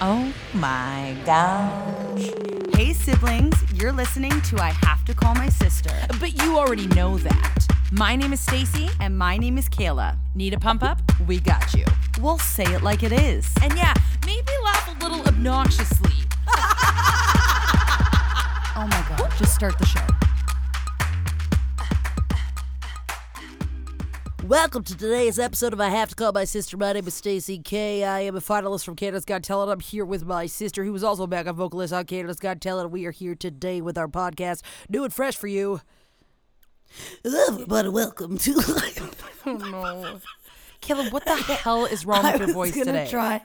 Oh my gosh. Hey, siblings, you're listening to I Have to Call My Sister. But you already know that. My name is Stacy. And my name is Kayla. Need a pump up? We got you. We'll say it like it is. And yeah, maybe laugh a little obnoxiously. Oh my god, just start the show. Welcome to today's episode of I Have to Call My Sister. My name is Stacey K. I am a finalist from Canada's Got Talent. I'm here with my sister, who is also a backup vocalist on Canada's Got Talent. We are here today with our podcast, new and fresh for you. Everybody, welcome to. Oh no. Kayla, what the hell is wrong with your voice gonna today? Try.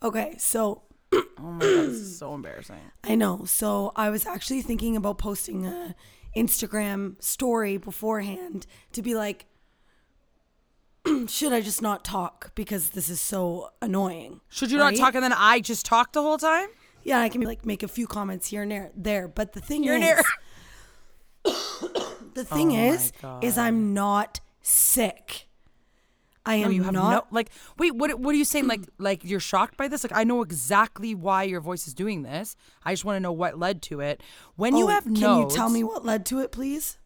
Okay, so Oh my god, this is so embarrassing. I know. So I was actually thinking about posting a Instagram story beforehand to be like, should I just not talk because this is so annoying? Should you right? not talk and then I just talk the whole time? Yeah, I can like make a few comments here and there. There, but the thing Here is, the thing Oh is, is I'm not sick. I am No, you have not. no like. Wait, what? What are you saying? Like, like you're shocked by this? Like, I know exactly why your voice is doing this. I just want to know what led to it. When you Oh, have can nodes, you tell me what led to it, please?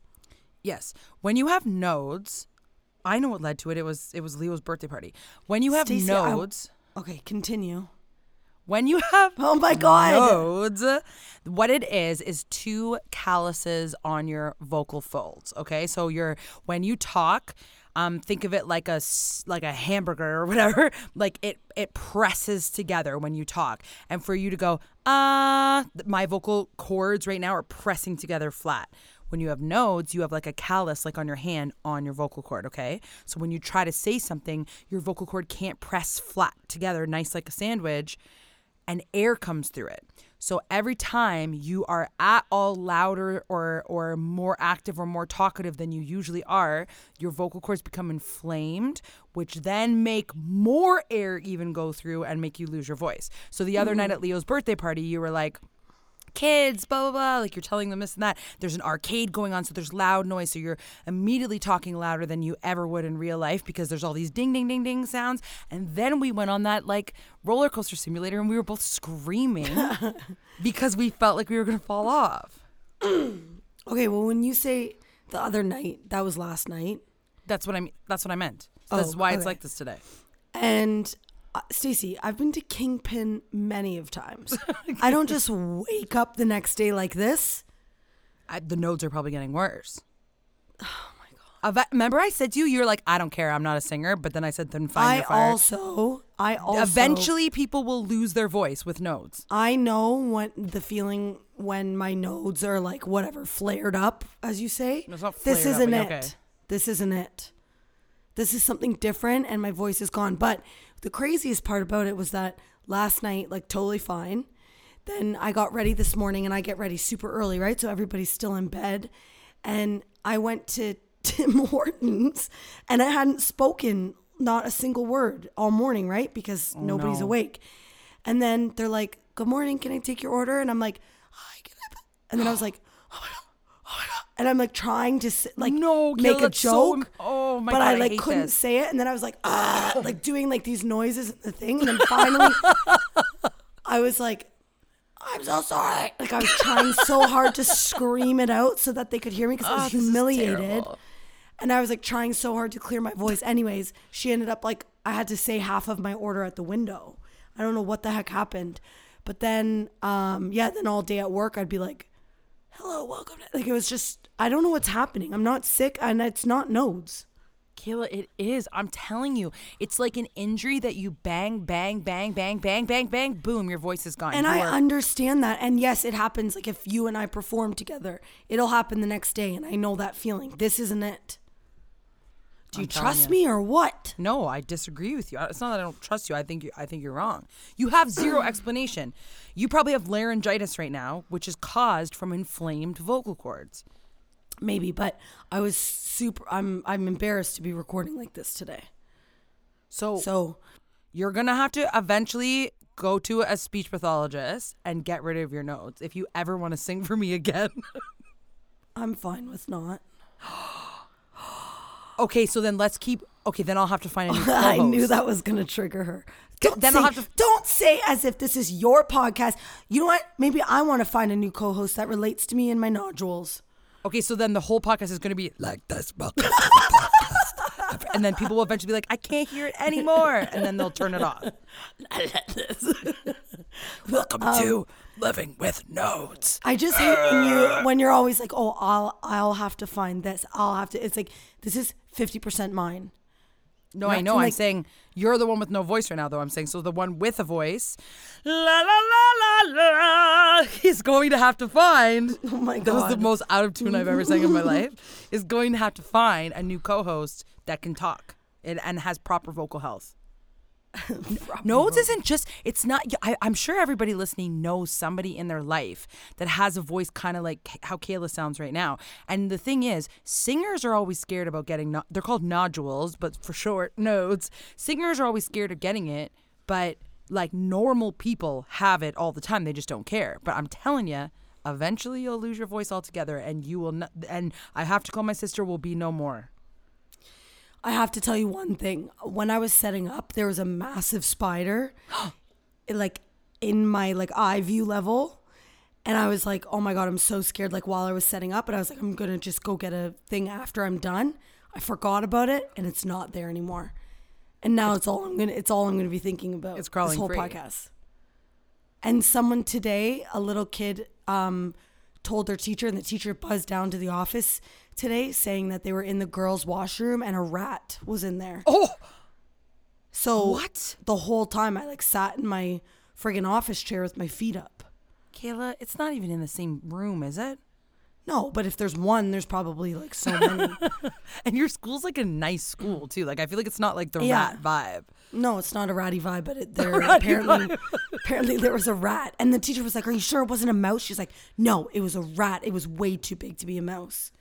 Yes, when you have nodes, I know what led to it. It was it was Leo's birthday party. When you have Stacey, I- nodes, Okay, continue. when you have Oh my god. nodes, what it is is two calluses on your vocal folds. Okay, so you're when you talk. Um, think of it like a like a hamburger or whatever. Like it it presses together when you talk, and for you to go ah, my vocal cords right now are pressing together flat. When you have nodes, you have like a callus like on your hand on your vocal cord. Okay, so when you try to say something, your vocal cord can't press flat together, nice like a sandwich and air comes through it. So every time you are at all louder or or more active or more talkative than you usually are, your vocal cords become inflamed, which then make more air even go through and make you lose your voice. So the other night mm-hmm. at Leo's birthday party, you were like kids, blah, blah, blah. Like you're telling them this and that. There's an arcade going on, so there's loud noise. So you're immediately talking louder than you ever would in real life because there's all these ding, ding, ding, ding sounds. And then we went on that like roller coaster simulator and we were both screaming because we felt like we were going to fall off. Okay, well, when you say the other night, that was last night, That's what I mean. That's what I meant. So Oh, that's why it's like this today. and Stacey, I've been to Kingpin many of times. I don't just wake up the next day like this. I, the nodes are probably getting worse. Oh my god! Remember, I said to you, you're like, I don't care, I'm not a singer. But then I said, then find I your fire. also, I also, Eventually, people will lose their voice with nodes. I know what the feeling when my nodes are like whatever flared up, as you say. It's not this flared up, isn't but it. okay. This isn't it. This is something different, and my voice is gone. But the craziest part about it was that last night, like totally fine. Then I got ready this morning, and I get ready super early, right? So everybody's still in bed, and I went to Tim Hortons, and I hadn't spoken not a single word all morning, right? Because oh, nobody's no. awake. And then they're like, "Good morning, can I take your order?" And I'm like, "Hi, can I?" And then I was like, "Oh my god, oh my god!" And I'm like trying to like No, make a that's so joke. oh my but God, I I like hate couldn't this. say it, and then I was like, ah, like doing like these noises and the thing, and then finally, I was like. I'm so sorry. Like I was trying so hard to scream it out so that they could hear me because I was Oh, is humiliated. And I was like trying so hard to clear my voice. Anyways, she ended up like I had to say half of my order at the window. I don't know what the heck happened. But then um yeah, then all day at work I'd be like hello, welcome. To, like it was just, I don't know what's happening. I'm not sick, and it's not nodes. Kayla, it is. I'm telling you, it's like an injury that you bang, bang, bang, bang, bang, bang, bang, boom, your voice is gone. And You I are- understand that. And yes, it happens. Like if you and I perform together, it'll happen the next day, and I know that feeling. This isn't it. Do you trust you. me or what? No, I disagree with you. It's not that I don't trust you. I think you. I think you're wrong. You have zero explanation. You probably have laryngitis right now, which is caused from inflamed vocal cords. Maybe, but I was super. I'm I'm embarrassed to be recording like this today. So, So you're gonna have to eventually go to a speech pathologist and get rid of your nodes if you ever want to sing for me again. I'm fine with not. okay, so then let's keep. Okay, then I'll have to find a new I knew co-host. I knew that was gonna trigger her. Don't then say, I'll have to- don't say as if this is your podcast. You know what? Maybe I want to find a new co-host that relates to me and my nodules. Okay, so then the whole podcast is going to be like this. and then people will eventually be like, I can't hear it anymore. And then they'll turn it off. Welcome to um, Living with Nodes. I just hate when you uh. when you're always like, oh, I'll I'll have to find this. I'll have to. It's like this is fifty percent mine. No, Not I know. I'm like- saying you're the one with no voice right now, though. I'm saying so the one with a voice, la la la la la, is going to have to find. Oh my god, That was the most out of tune I've ever sang in my life. Is going to have to find a new co-host that can talk and, and has proper vocal health. Nodes isn't just, it's not, I, I'm sure everybody listening knows somebody in their life that has a voice kind of like how Kayla sounds right now. And the thing is, singers are always scared about getting, no, they're called nodules, but for short, nodes. Singers are always scared of getting it, but like normal people have it all the time. They just don't care. But I'm telling you, eventually you'll lose your voice altogether and you will not, and I have to call my sister will be no more. I have to tell you one thing. When I was setting up, there was a massive spider, like in my like eye view level, and I was like, "Oh my god, I'm so scared!" Like while I was setting up, and I was like, "I'm gonna just go get a thing after I'm done." I forgot about it, and it's not there anymore. And now it's all I'm gonna. It's all I'm gonna be thinking about. It's crawling this whole free. podcast. And someone today, a little kid, um, told their teacher, and the teacher buzzed down to the office today saying that they were in the girls' washroom and a rat was in there. Oh, So What? The whole time I like sat in my friggin' office chair with my feet up. Kayla, it's not even in the same room, is it? No, but if there's one, there's probably like so many. And your school's like a nice school too. Like I feel like it's not like the Yeah. rat vibe. no, it's not a ratty vibe, but it, there apparently apparently there was a rat, and the teacher was like, "Are you sure it wasn't a mouse?" She's like, "No, it was a rat. It was way too big to be a mouse."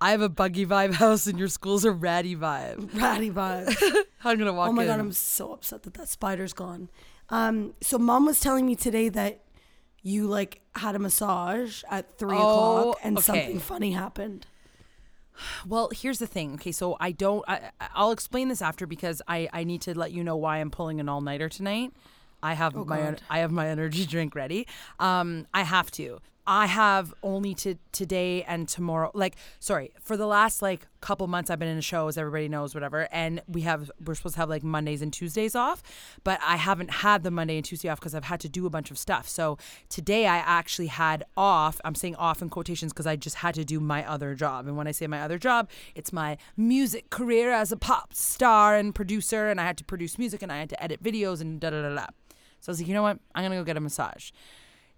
I have a buggy vibe house, and your school's a ratty vibe. Ratty vibe. I'm gonna walk Oh my in. god, I'm so upset that that spider's gone. Um, so mom was telling me today that you like had a massage at three Oh, o'clock and okay. something funny happened. Well, here's the thing. Okay, so I don't. I, I'll explain this after because I I need to let you know why I'm pulling an all nighter tonight. I have my Oh, God. I have my energy drink ready. Um, I have to. I have only to today and tomorrow. Like, sorry, for the last like couple months, I've been in shows. Everybody knows whatever, and we have we're supposed to have like Mondays and Tuesdays off, but I haven't had the Monday and Tuesday off because I've had to do a bunch of stuff. So today I actually had off. I'm saying off in quotations because I just had to do my other job. And when I say my other job, it's my music career as a pop star and producer, and I had to produce music and I had to edit videos and da da da da. So I was like, you know what? I'm gonna go get a massage.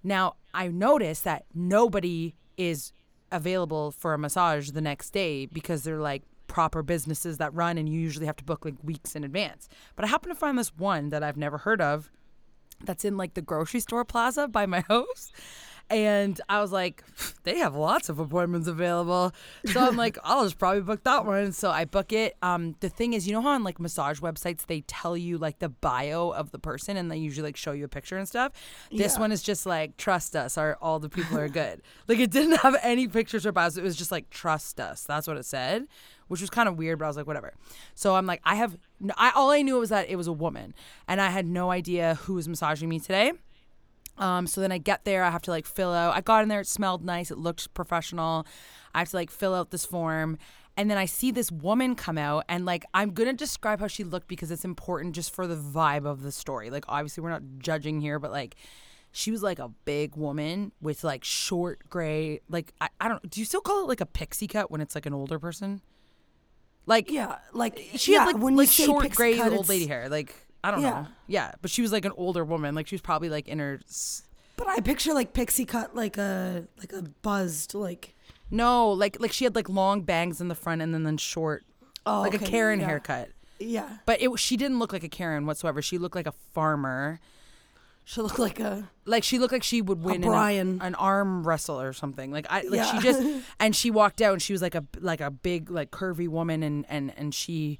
Now, I noticed that nobody is available for a massage the next day because they're like proper businesses that run and you usually have to book like weeks in advance. But I happen to find this one that I've never heard of that's in like the grocery store plaza by my house. And I was like, they have lots of appointments available. So I'm like, I'll just probably book that one. So I book it. Um, the thing is, you know how on like massage websites they tell you like the bio of the person and they usually like show you a picture and stuff. This Yeah. one is just like, trust us, our all the people are good. like it didn't have any pictures or bios. It was just like, trust us. That's what it said, which was kind of weird. But I was like, whatever. So I'm like, I have, I all I knew was that it was a woman, and I had no idea who was massaging me today. Um, so then I get there, I have to like fill out. I got in there, it smelled nice, it looked professional. I have to like fill out this form. And then I see this woman come out, and like I'm gonna describe how she looked because it's important just for the vibe of the story. Like, obviously, we're not judging here, but like she was like a big woman with like short gray, like I, I don't. Do you still call it like a pixie cut when it's like an older person? Like Yeah, like she yeah, had like when like short pixie gray cut, old lady hair. Like I don't Yeah. know. Yeah, but she was like an older woman. Like she was probably like in her. But I picture like pixie cut, like a like a buzzed, like No, like like she had like long bangs in the front and then then short, oh, like a Karen yeah. haircut. Yeah, But it she didn't look like a Karen whatsoever. She looked like a farmer. she looked like a Like she looked like she would win in a- Brian. an arm wrestle or something. Like I like Yeah. she just and she walked out and she was like a like a big like curvy woman and and and she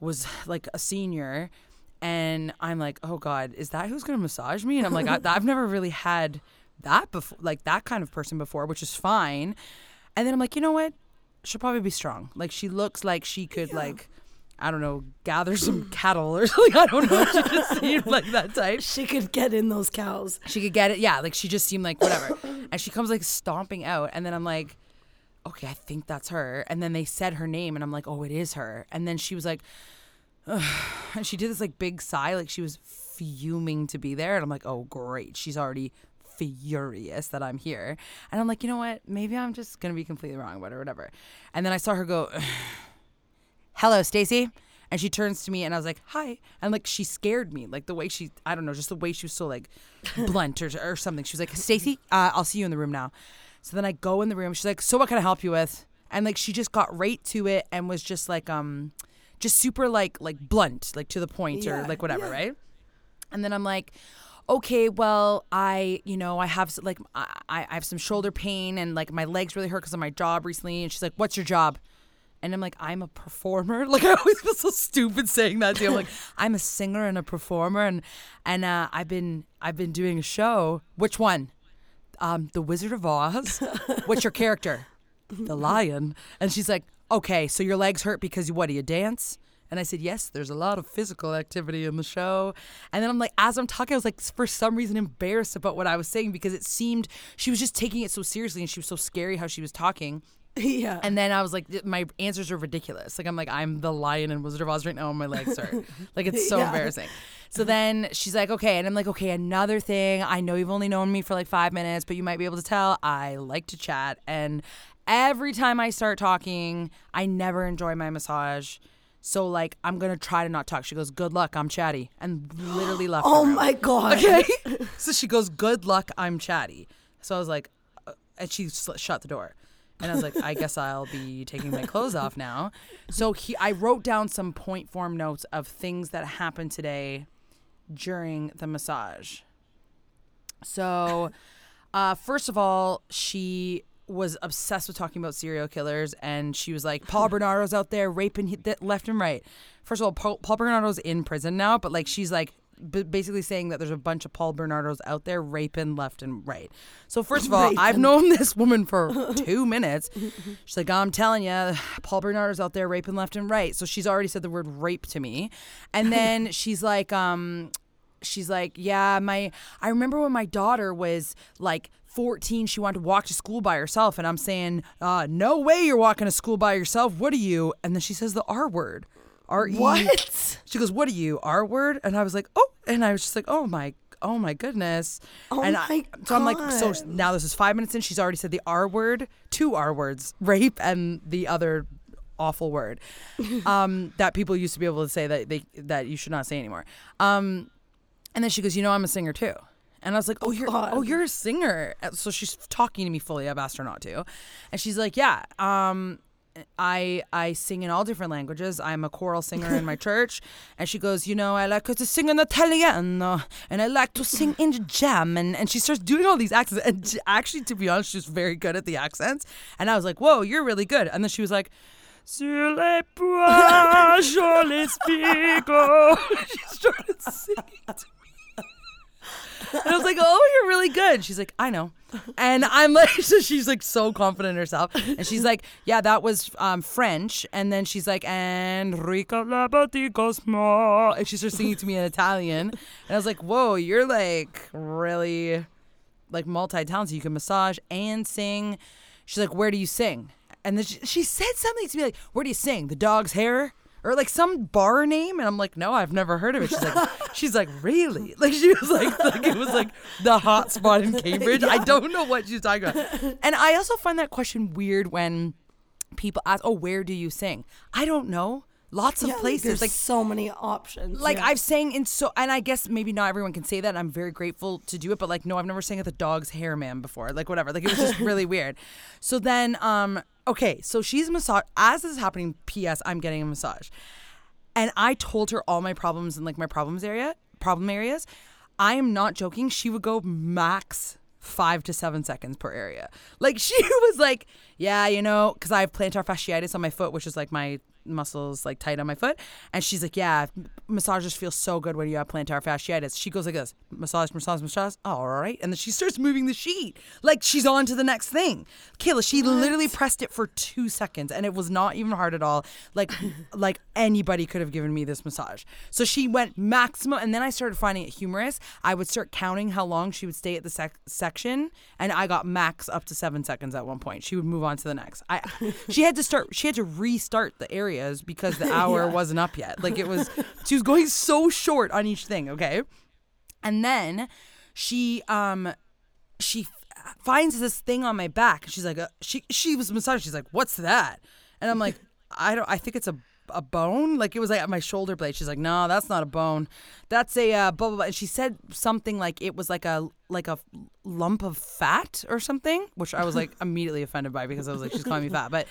was like a senior and I'm like, "Oh god, is that who's going to massage me?" And I'm like, I, "I've never really had that before like that kind of person before, which is fine." And then I'm like, "You know what? She'll probably be strong. Like she looks like she could like I don't know, gather some cattle or something. I don't know. She just seemed like that type she could get in those cows. she could get it. Yeah, like she just seemed like whatever. and she comes like stomping out, and then I'm like, okay, I think that's her. And then they said her name, and I'm like, oh, it is her. And then she was like. and she did this like big sigh, like she was fuming to be there. And I'm like, oh, great, she's already furious that I'm here. And I'm like, you know what? Maybe I'm just gonna be completely wrong about it or whatever. And then I saw her go, hello, Stacy. And she turns to me and I was like, hi. And like, she scared me. Like the way she, I don't know, just the way she was so like blunt or, or something. She was like, Stacy, uh, I'll see you in the room now. So then I go in the room. She's like, so what can I help you with? And like, she just got right to it and was just like, um, just super like, like blunt, like to the point or like whatever, yeah. right? And then I'm like, okay, well, I, you know, I have like, I, I I have some shoulder pain and like my legs really hurt because of my job recently. And she's like, what's your job? And I'm like, I'm a performer. Like I always feel so stupid saying that to you. I'm like, I'm a singer and a performer, and and uh, I've been I've been doing a show. Which one? Um, the Wizard of Oz. What's your character? The lion. And she's like, okay, so your legs hurt because you what? Do you dance? And I said, yes, there's a lot of physical activity in the show. And then I'm like, as I'm talking, I was like, for some reason, embarrassed about what I was saying because it seemed she was just taking it so seriously and she was so scary how she was talking. yeah, And then I was like, my answers are ridiculous. Like I'm like, I'm the lion in Wizard of Oz right now, and my legs hurt. like it's so Yeah. embarrassing. So then she's like, okay, and I'm like, okay, another thing. I know you've only known me for like five minutes, but you might be able to tell I like to chat, and every time I start talking, I never enjoy my massage. So like, I'm gonna try to not talk. She goes, good luck, I'm chatty, and literally left. oh my god. Okay. so she goes, "Good luck, I'm chatty." So I was like, uh, and she sl- shut the door. And I was like, I guess I'll be taking my clothes off now. So he, I wrote down some point form notes of things that happened today during the massage. So, uh, first of all, she was obsessed with talking about serial killers, and she was like, Paul Bernardo's out there raping hi- left and right. First of all, Paul, Paul Bernardo's in prison now, but like she's like b- basically saying that there's a bunch of Paul Bernardos out there raping left and right. So first of all, I've known this woman for two minutes. She's like, I'm telling you, Paul Bernardo's out there raping left and right. So she's already said the word rape to me, and then she's like, um she's like, yeah, my I remember when my daughter was like 14, she wanted to walk to school by herself, and I'm saying, uh, no way you're walking to school by yourself. What are you? And then she says the R word. R E. What? She goes, what are you? R word? And I was like, oh, and I was just like, oh my. Oh my goodness! Oh and my I, so I'm like, so now this is five minutes in. She's already said the R word, two R words, rape, and the other awful word um, that people used to be able to say that they that you should not say anymore. Um, and then she goes, "You know, I'm a singer too." And I was like, "Oh, you're God. oh, you're a singer." So she's talking to me fully. I've asked her not to, and she's like, "Yeah, um, I I sing in all different languages. I'm a choral singer in my church." And she goes, "You know, I like to sing in Italian, and I like to sing in German." And she starts doing all these accents. And actually, to be honest, she's very good at the accents. And I was like, "Whoa, you're really good." And then she was like. Sur les bois, je les. She started singing. And I was like, oh, you're really good. She's like, I know. And I'm like, so she's like so confident in herself. And she's like, yeah, that was um, French. And then she's like, and Enrico Labati Cosmo. And she starts singing to me in Italian. And I was like, whoa, you're like really like multi-talented. You can massage and sing. She's like, where do you sing? And then she, she said something to me like, where do you sing? The dog's hair? Or like some bar name, and I'm like, no, I've never heard of it. She's like, she's like, really? Like she was like, like it was like the hot spot in Cambridge. I don't know what she's talking about. And I also find that question weird when people ask, oh, where do you sing? I don't know. Lots of Yeah, places. There's Like so many options. like yeah. I've sang in so, and I guess maybe not everyone can say that. I'm very grateful to do it, but like, no, I've never sang at the Dog's Hair Man before. Like, whatever. Like, it was just really weird. So then, um, okay, so she's massage. As this is happening, P.S. I'm getting a massage, and I told her all my problems in like my problems area, problem areas. I am not joking. She would go max five to seven seconds per area. Like she was like, yeah, you know, because I have plantar fasciitis on my foot, which is like my muscles like tight on my foot. And she's like, yeah, massages feel so good when you have plantar fasciitis. She goes like this, massage, massage, massage. All right. And then she starts moving the sheet. Like she's on to the next thing. Kayla, she literally pressed it for two seconds and it was not even hard at all. Like, like anybody could have given me this massage. So she went maximum. And then I started finding it humorous. I would start counting how long she would stay at the sec- section. And I got max up to seven seconds at one point. She would move on to the next. I, she had to start, she had to restart the areas because the hour wasn't up yet. Like it was, she was going so short on each thing. Okay. And then she, um, she f- finds this thing on my back. And she's like, uh, she she was massaging. She's like, what's that? And I'm like, I don't. I think it's a a bone. Like it was like at my shoulder blade. She's like, no, that's not a bone. That's a uh, blah blah blah. And she said something like it was like a like a lump of fat or something, which I was like immediately offended by because I was like, she's calling me fat. But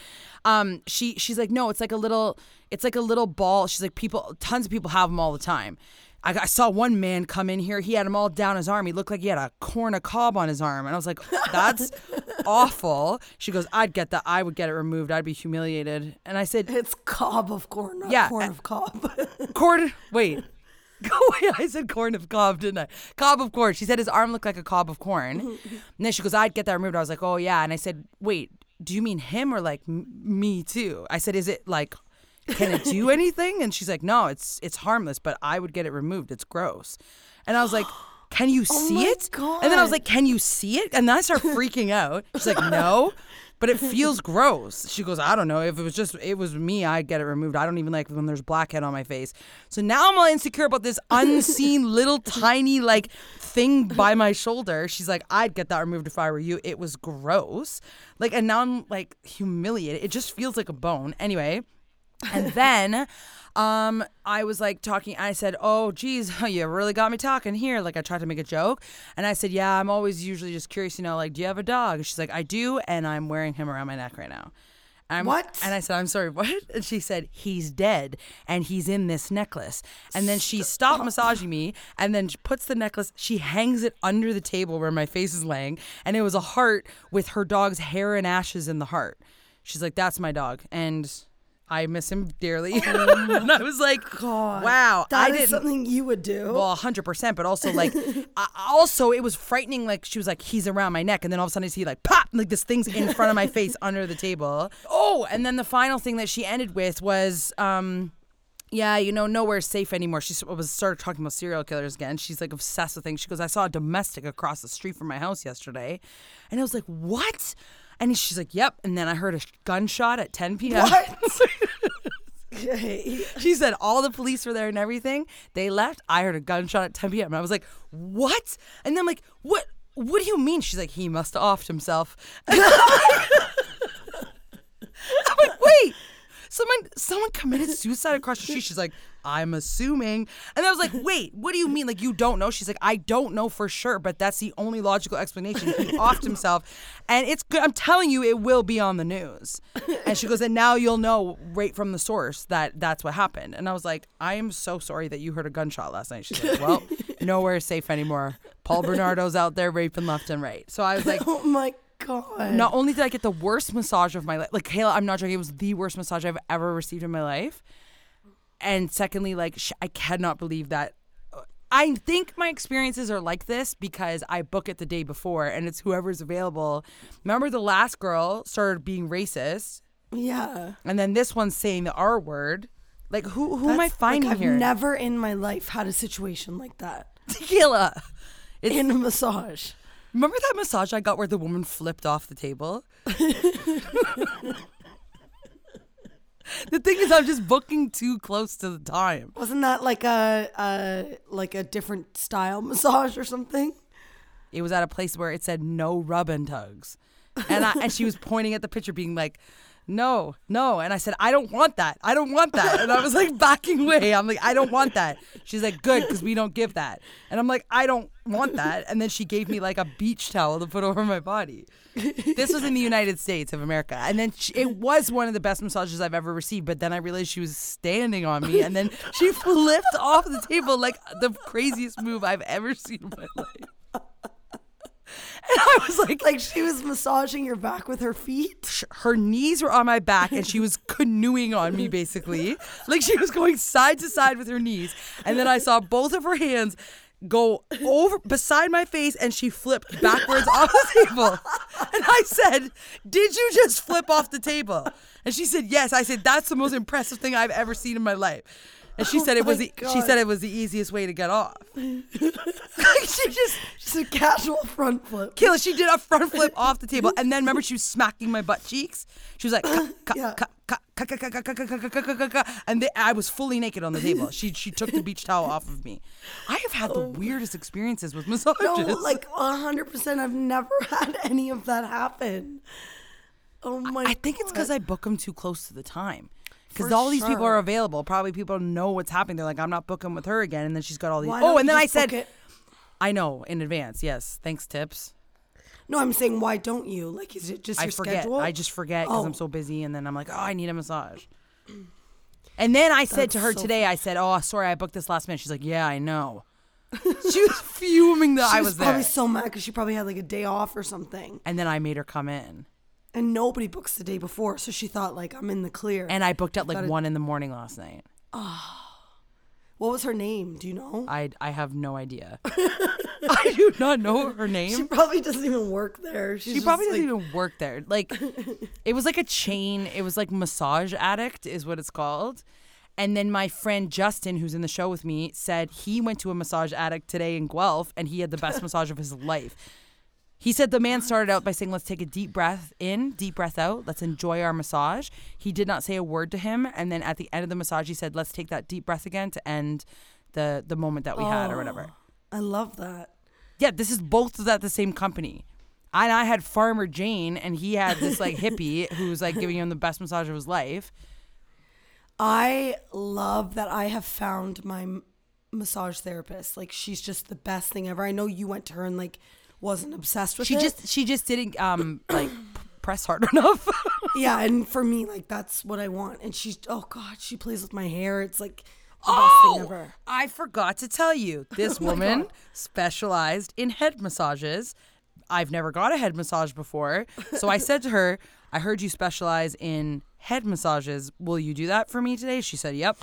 um, she she's like, no, it's like a little, it's like a little ball. She's like, people, tons of people have them all the time. I, I saw one man come in here. He had them all down his arm. He looked like he had a corn of cob on his arm. And I was like, that's awful. She goes, I'd get that. I would get it removed. I'd be humiliated. And I said, it's cob of corn, not Yeah, corn of cob. corn. Wait. I said corn of cob, didn't I? Cob of corn. She said his arm looked like a cob of corn. And then she goes, I'd get that removed. I was like, oh, yeah. And I said, wait, do you mean him or like m- me too? I said, is it like, can it do anything? And she's like, no, it's it's harmless, but I would get it removed. It's gross. And I was like, can you oh see my it? And then I was like, can you see it? And then I start freaking out. She's like, no. But it feels gross. She goes, I don't know. If it was just it was me, I'd get it removed. I don't even like when there's blackhead on my face. So now I'm all insecure about this unseen little tiny like thing by my shoulder. She's like, I'd get that removed if I were you. It was gross. Like, and now I'm like humiliated. It just feels like a bone. Anyway. And then um, I was like talking, I said, Oh, geez, you really got me talking here. Like, I tried to make a joke. And I said, Yeah, I'm always usually just curious, you know, like, do you have a dog? And she's like, I do. And I'm wearing him around my neck right now. I'm, What? And I said, I'm sorry, what? And she said, He's dead and he's in this necklace. And then she stopped massaging me and then she puts the necklace, she hangs it under the table where my face is laying. And it was a heart with her dog's hair and ashes in the heart. She's like, That's my dog. And I miss him dearly. and I was like, God, wow. That I is didn't. something you would do. Well, hundred percent, but also like, I, also it was frightening. Like she was like, he's around my neck, and then all of a sudden I see like pop, like this thing's in front of my face under the table. Oh, and then the final thing that she ended with was, um, yeah, you know, nowhere's safe anymore. She was started talking about serial killers again. She's like obsessed with things. She goes, I saw a domestic across the street from my house yesterday, and I was like, what? And she's like, yep. And then I heard a gunshot at 10 p.m. Okay. She said all the police were there and everything. They left. I heard a gunshot at 10 p.m. And I was like, what? And then I'm like, what? What do you mean? She's like, he must have offed himself. I'm like, wait. Someone, someone committed suicide across the street. She's like, I'm assuming, and I was like, wait, what do you mean? Like you don't know? She's like, I don't know for sure, but that's the only logical explanation. He offed himself, and it's good. I'm telling you, it will be on the news. And she goes, and now you'll know right from the source that that's what happened. And I was like, I am so sorry that you heard a gunshot last night. She's like, well, nowhere is safe anymore. Paul Bernardo's out there raping left and right. So I was like, Oh my god. not only did I get the worst massage of my life, like Kayla, I'm not joking, it was the worst massage I've ever received in my life. And secondly, like sh- I cannot believe that. Uh, I think my experiences are like this because I book it the day before and it's whoever's available. Remember the last girl started being racist, Yeah. and then this one's saying the R word. Like who who am I That's- like, finding I've here? never in my life had a situation like that Tequila. It's, in a massage. remember that massage I got where the woman flipped off the table? the thing is, I'm just booking too close to the time. Wasn't that like a, a like a different style massage or something? It was at a place where it said no rub and tugs, and I, and she was pointing at the picture, being like. No, no. And I said, I don't want that. I don't want that. And I was like backing away. I'm like, I don't want that. She's like, good, because we don't give that. And I'm like, I don't want that. And then she gave me like a beach towel to put over my body. This was in the United States of America. And then she, it was one of the best massages I've ever received. But then I realized she was standing on me. And then she flipped off the table like the craziest move I've ever seen in my life. And I was like, Like she was massaging your back with her feet. her knees were on my back and she was canoeing on me basically. Like she was going side to side with her knees. And then I saw both of her hands go over beside my face and she flipped backwards off the table. And I said, Did you just flip off the table? And she said, Yes. I said, That's the most impressive thing I've ever seen in my life. And she oh said it was the, she said it was the easiest way to get off. she just just a casual front flip. Kayla, she did a front flip off the table, and then remember she was smacking my butt cheeks. She was like, and I was fully naked on the table. She she took the beach towel off of me. I have had the weirdest experiences with massages. No, like hundred percent. I've never had any of that happen. Oh my! I think it's because I book them too close to the time. Because all these people are available. Probably people know what's happening. They're like, I'm not booking with her again. And then she's got all these. Why oh, and then I said, it? I know in advance. Yes, thanks, tips. No, I'm saying why don't you? Like, is it just I your forget. schedule? I just forget because I'm Oh. so busy, and then I'm like, oh, I need a massage. And then I said to her so today, I said, oh, sorry, I booked this last minute. She's like, yeah, I know. she was fuming that She I was, was there. probably so mad because she probably had like a day off or something, and then I made her come in, and nobody books the day before, so she thought like I'm in the clear. and I booked at like one in the morning last night. Oh. What was her name? Do you know? I I have no idea. I do not know her name. she probably doesn't even work there. She's She probably doesn't even work there. Like, it was like a chain. It was like Massage Addict, is what it's called. And then my friend Justin, who's in the show with me, said he went to a massage addict today in Guelph and he had the best massage of his life. He said the man started out by saying, Let's take a deep breath in, deep breath out. Let's enjoy our massage. He did not say a word to him. And then at the end of the massage, he said, Let's take that deep breath again to end the, the moment that we had or oh, whatever. I love that. Yeah, this is both that the same company. And I had Farmer Jane, and he had this like hippie who was like giving him the best massage of his life. I love that I have found my m- massage therapist. Like she's just the best thing ever. I know you went to her and like wasn't obsessed with She it. just she just didn't um like press hard enough. yeah, and for me, like that's what I want. And she's oh god, she plays with my hair. It's like the best thing ever. I forgot to tell you. This woman specialized in head massages. I've never got a head massage before. So I said to her, I heard you specialize in head massages. Will you do that for me today? She said, Yep.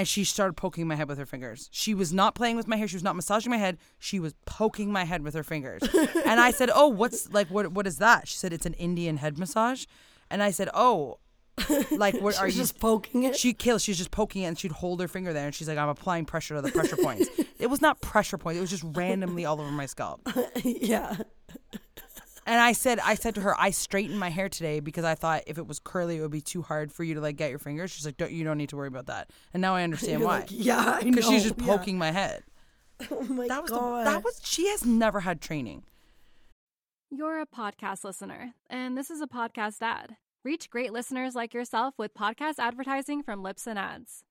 And she started poking my head with her fingers. She was not playing with my hair. She was not massaging my head. She was poking my head with her fingers. and I said, Oh, what's like, what, what is that? She said, It's an Indian head massage. And I said, Oh, like, what are you just poking it. she kills. She's just poking it, and she'd hold her finger there, and she's like, "I'm applying pressure to the pressure points." It was not pressure points. It was just randomly all over my scalp. yeah. And I said, I said to her, I straightened my hair today because I thought if it was curly, it would be too hard for you to like get your fingers. She's like, "Don't you don't need to worry about that." And now I understand You're why. like, yeah, Because she's just yeah. poking my head. Oh my That was god. the, that was. She has never had training. You're a podcast listener, and this is a podcast ad. Reach great listeners like yourself with podcast advertising from Libsyn Ads.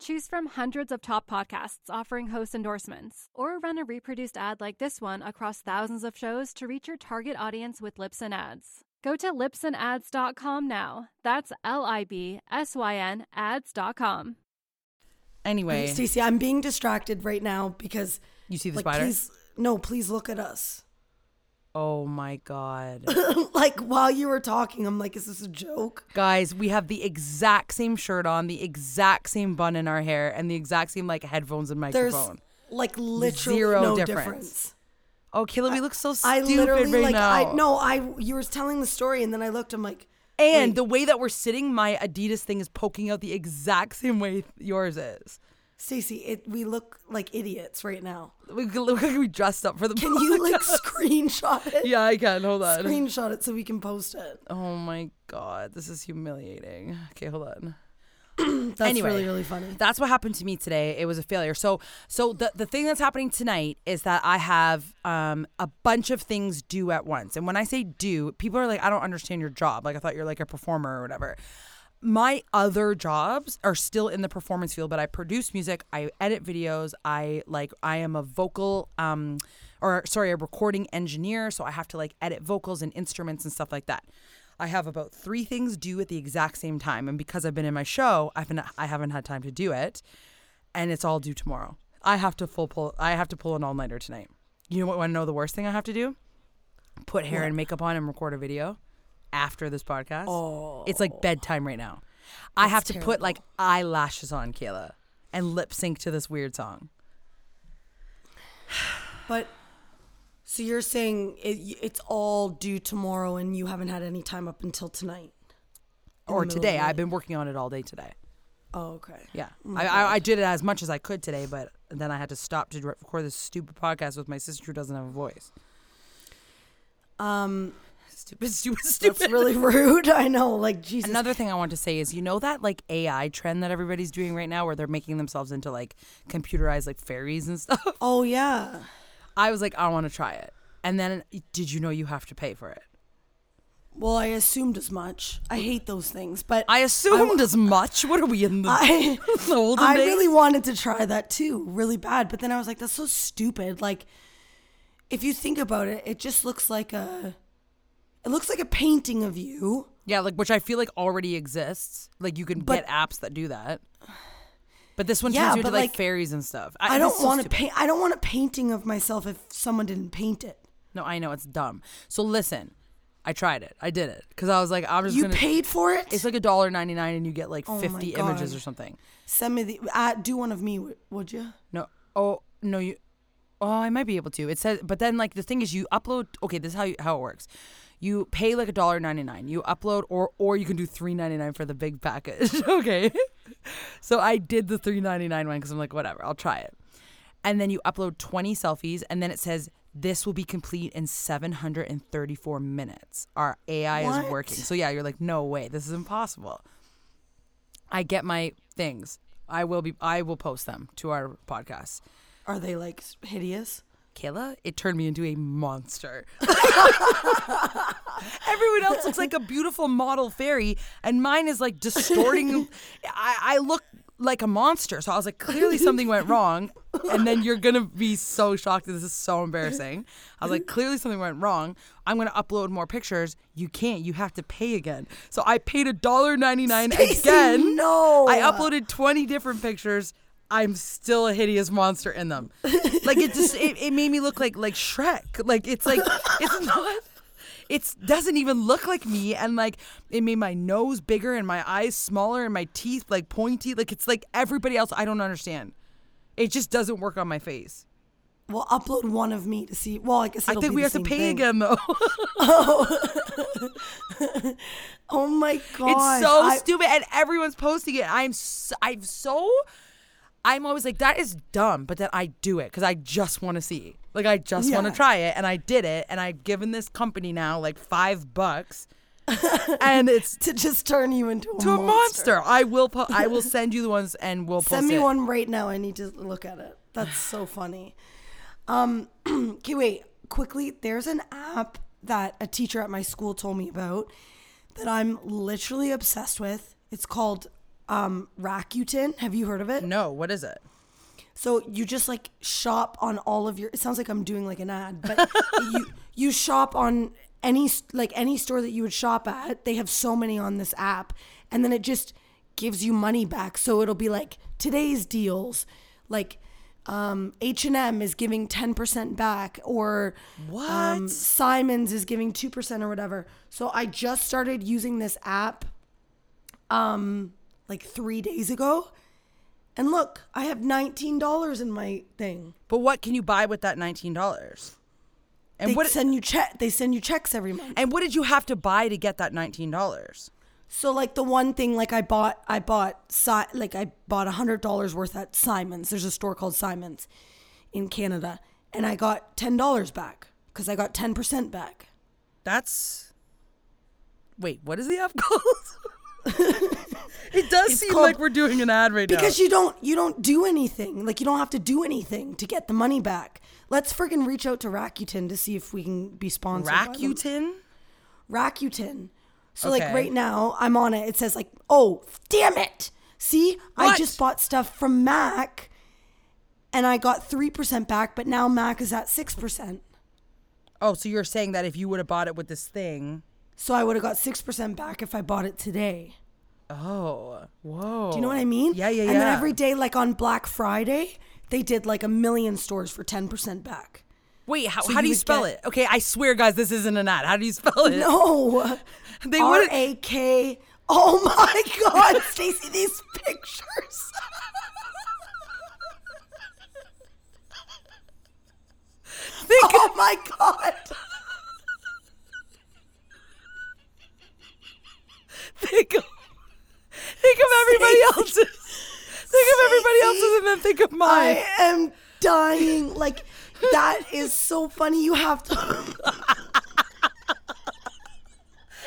Choose from hundreds of top podcasts offering host endorsements, or run a reproduced ad like this one across thousands of shows to reach your target audience with Libsyn Ads. Go to libsynads.com now. That's L I B S Y N ads.com. Anyway, Stacey, I'm being distracted right now because you see the like spider? please no, please look at us. Oh my god. like while you were talking, I'm like, is this a joke? Guys, we have the exact same shirt on, the exact same bun in our hair, and the exact same like headphones and There's microphone. like literally Zero no difference. difference. Oh, Kayla, we look so I stupid literally right like now. I no, I you were telling the story and then I looked, I'm like, And wait, the way that we're sitting, my Adidas thing is poking out the exact same way yours is. Stacey, it we look like idiots right now. We look like we dressed up for the. Can you like screenshot it? Yeah, I can. Hold on. Screenshot it so we can post it. Oh my god, this is humiliating. Okay, hold on. That's Anyway. really, really funny. That's what happened to me today. It was a failure. So, so the the thing that's happening tonight is that I have um a bunch of things due at once. And when I say due, people are like, I don't understand your job. Like I thought you're like a performer or whatever. My other jobs are still in the performance field, but I produce music, I edit videos, I like I am a vocal um or sorry, a recording engineer, so I have to like edit vocals and instruments and stuff like that. I have about three things due at the exact same time, and because I've been in my show, I've been I haven't had time to do it, and it's all due tomorrow. I have to full pull. I have to pull an all nighter tonight. You know what? Want to know the worst thing I have to do? Put hair and makeup on and record a video after this podcast. Oh, it's like bedtime right now. I have to put like eyelashes on, Kayla, and lip sync to this weird song. But so you're saying it, it's all due tomorrow, and you haven't had any time up until tonight, Or the middle of today. I've been working on it all day today. Oh, okay. Yeah, Oh I, I, I did it as much as I could today, but then I had to stop to record this stupid podcast with my sister who doesn't have a voice. Um, Stupid, stupid, stupid. that's really rude. I know. Like Jesus. Another thing I want to say is, you know that like AI trend that everybody's doing right now, where they're making themselves into like computerized like fairies and stuff. oh yeah. I was like, I want to try it, and then did you know you have to pay for it? Well, I assumed as much. I hate those things, but I assumed as much. What are we in the, I the olden I days? really wanted to try that too, really bad. But then I was like, that's so stupid. Like, if you think about it, it just looks like a, it looks like a painting of you. yeah, like which I feel like already exists. Like you can But- get apps that do that. But this one Yeah, turns you into like, like, fairies and stuff. I, this don't so want to paint. I don't want a painting of myself if someone didn't paint it. No, I know it's dumb. So listen, I tried it. I did it because I was like, I'm just You gonna. paid for it. It's like a dollar ninety nine, and you get like Oh fifty images or something. Send me the. Uh, do one of me, would you? No. Oh no, you. Oh, I might be able to. It says, but then like the thing is, you upload. Okay, this is how you, how it works. You pay like a dollar ninety nine. You upload, or or you can do three ninety nine for the big package. okay. So I did the three ninety nine one because I'm like, whatever, I'll try it. And then you upload twenty selfies, and then it says this will be complete in seven hundred and thirty four minutes. Our AI is working. So yeah, you're like, no way, this is impossible. I get my things. I will be. I will post them to our podcast. Are they like hideous? Kayla, it turned me into a monster. Everyone else looks like a beautiful model fairy, and mine is like distorting. I, I look like a monster. So I was like, clearly something went wrong. And then you're going to be so shocked this is so embarrassing. I was like, clearly something went wrong. I'm going to upload more pictures. You can't. You have to pay again. So I paid a dollar ninety nine again. no. I uploaded 20 different pictures. I'm still a hideous monster in them. Like it just it, it made me look like like Shrek. Like it's like it's not it doesn't even look like me and like it made my nose bigger and my eyes smaller and my teeth like pointy. Like it's like everybody else I don't understand. It just doesn't work on my face. Well, upload one of me to see. Well, I guess I think we have to pay thing. again though. Oh. oh my god! It's so I- stupid, and everyone's posting it. I'm so, I'm so I'm always like that is dumb, but then I do it because I just want to see. Like I just want to Yeah. try it, and I did it, and I've given this company now like five bucks, and it's to just turn you into a to a monster. monster. I will po- I will send you the ones, and we'll post Send me it. one right now. I need to look at it. That's so funny. Um, okay, wait. Quickly, there's an app that a teacher at my school told me about that I'm literally obsessed with. It's called um, Rakuten. Have you heard of it? No, what is it? So you just like shop on all of your. It sounds like I'm doing like an ad, but you you shop on any like any store that you would shop at, they have so many on this app, and then it just gives you money back. So it'll be like today's deals, like um, H&M is giving 10% back or um, What? Simon's is giving 2% or whatever. So I just started using this app um like 3 days ago. And look, I have $19 in my thing. But what can you buy with that nineteen dollars? And They what send you check they send you checks every month. and what did you have to buy to get that nineteen dollars? So like the one thing like I bought I bought si- like I bought a hundred dollars worth at Simon's. There's a store called Simon's in Canada, and I got ten dollars back because I got ten percent back. That's wait, what is the app called? it does It's seem called- like we're doing an ad right Because now. Because you don't you don't do anything. Like you don't have to do anything to get the money back. Let's friggin' reach out to Rakuten to see if we can be sponsored. Rakuten? Rakuten. So like right now I'm on it. It says like, oh damn it. See, I just bought stuff from Mac, and I got three percent back, but now Mac is at six percent. Oh, so you're saying that if you would have bought it with this thing. So I would have got six percent back if I bought it today. Oh, whoa. Do you know what I mean? Yeah, yeah, And then every day, like on Black Friday, they did like a million stores for ten percent back. Wait, how, So how do you you would spell get- it? Okay, I swear, guys, this isn't an ad. How do you spell it? No, They R A K. Oh my God, Stacey, these pictures. Think, Oh my God. of, think of everybody else's. Think of everybody else's and then think of mine. I am dying. Like that is so funny. You have to.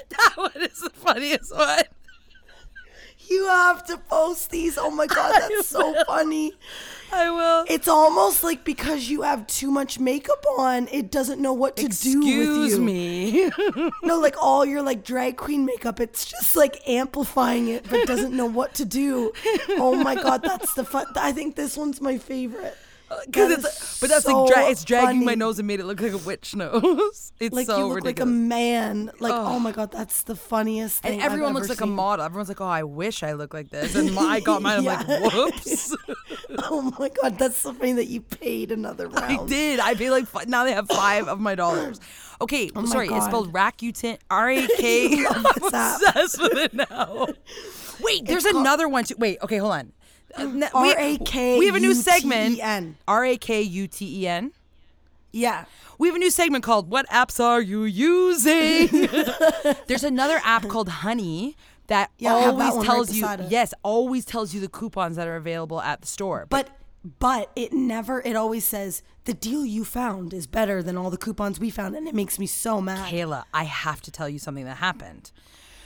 that one is the funniest one. You have to post these. Oh my god, that's so funny. I will. It's almost like because you have too much makeup on, it doesn't know what to do with you. Excuse me. No, like all your like drag queen makeup, it's just like amplifying it, but doesn't know what to do. Oh my god, that's the fun. I think this one's my favorite. Because That it's, but that's so like dra- it's dragging my nose and made it look like a witch nose. It's Like so you look ridiculous. like a man. Like oh. my god, that's the funniest thing. and everyone looks like a model. Everyone's like, "Oh, I wish I looked like this." And my, I got mine. I'm like, "Whoops!" Oh my god, that's so funny that you paid another round. I did. I paid like fi- now they have five of my dollars. Okay, Oh my sorry. It's spelled Rakuten. R A K. I'm obsessed with it now. Wait, there's called- another one too. Wait, okay, hold on. N- we- R.A.K. We have a new segment. R A K U T E N. Yeah. We have a new segment called "What apps are you using?" There's another app called Honey that Yeah, have that always right tells you. it. Yes, always tells you the coupons that are available at the store. But but it never it always says the deal you found is better than all the coupons we found and it makes me so mad. Kayla, I have to tell you something that happened.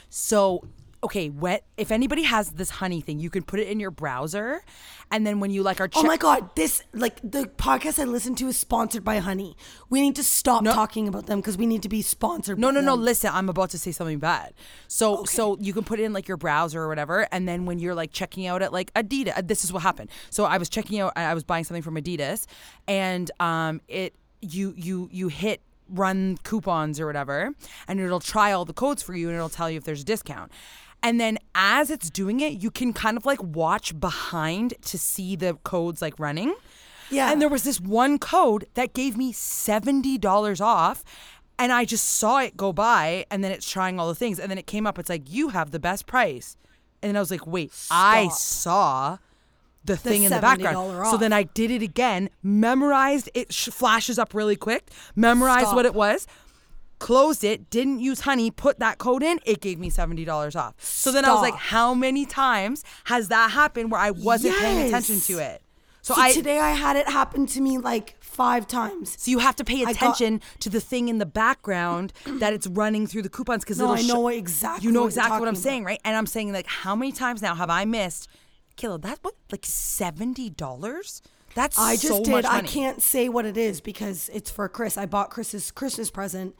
So, okay, wet. if anybody has this honey thing, you can put it in your browser, and then when you like are Oh my god, this like the podcast I listen to is sponsored by Honey. We need to stop talking about them because we need to be sponsored. No, no, no. Listen, I'm about to say something bad. So, so you can put it in like your browser or whatever, and then when you're like checking out at like Adidas, uh, this is what happened. So I was checking out, I was buying something from Adidas, and um, it you you you hit run coupons or whatever, and it'll try all the codes for you, and it'll tell you if there's a discount. And then as it's doing it, you can kind of like watch behind to see the codes like running. Yeah. And there was this one code that gave me $70 off. And I just saw it go by and then it's trying all the things. And then it came up, it's like, you have the best price. And then I was like, wait, I saw the thing in the background. $70 So then. I did it again, memorized it, sh- flashes up really quick, memorized what it was. Closed it, didn't use honey, put that code in, it gave me $70 off. So then I was like, how many times has that happened where I wasn't paying attention to it? So, So I today I had it happen to me like five times. so you have to pay got- attention to the thing in the background that it's running through the coupons because No, I know what- exactly you know what exactly what I'm saying, right? And I'm saying like, how many times now have I missed? Kilo, that's what like seventy dollars. That's I just so did. Much I can't say what it is because it's for Chris. I bought Chris's Christmas present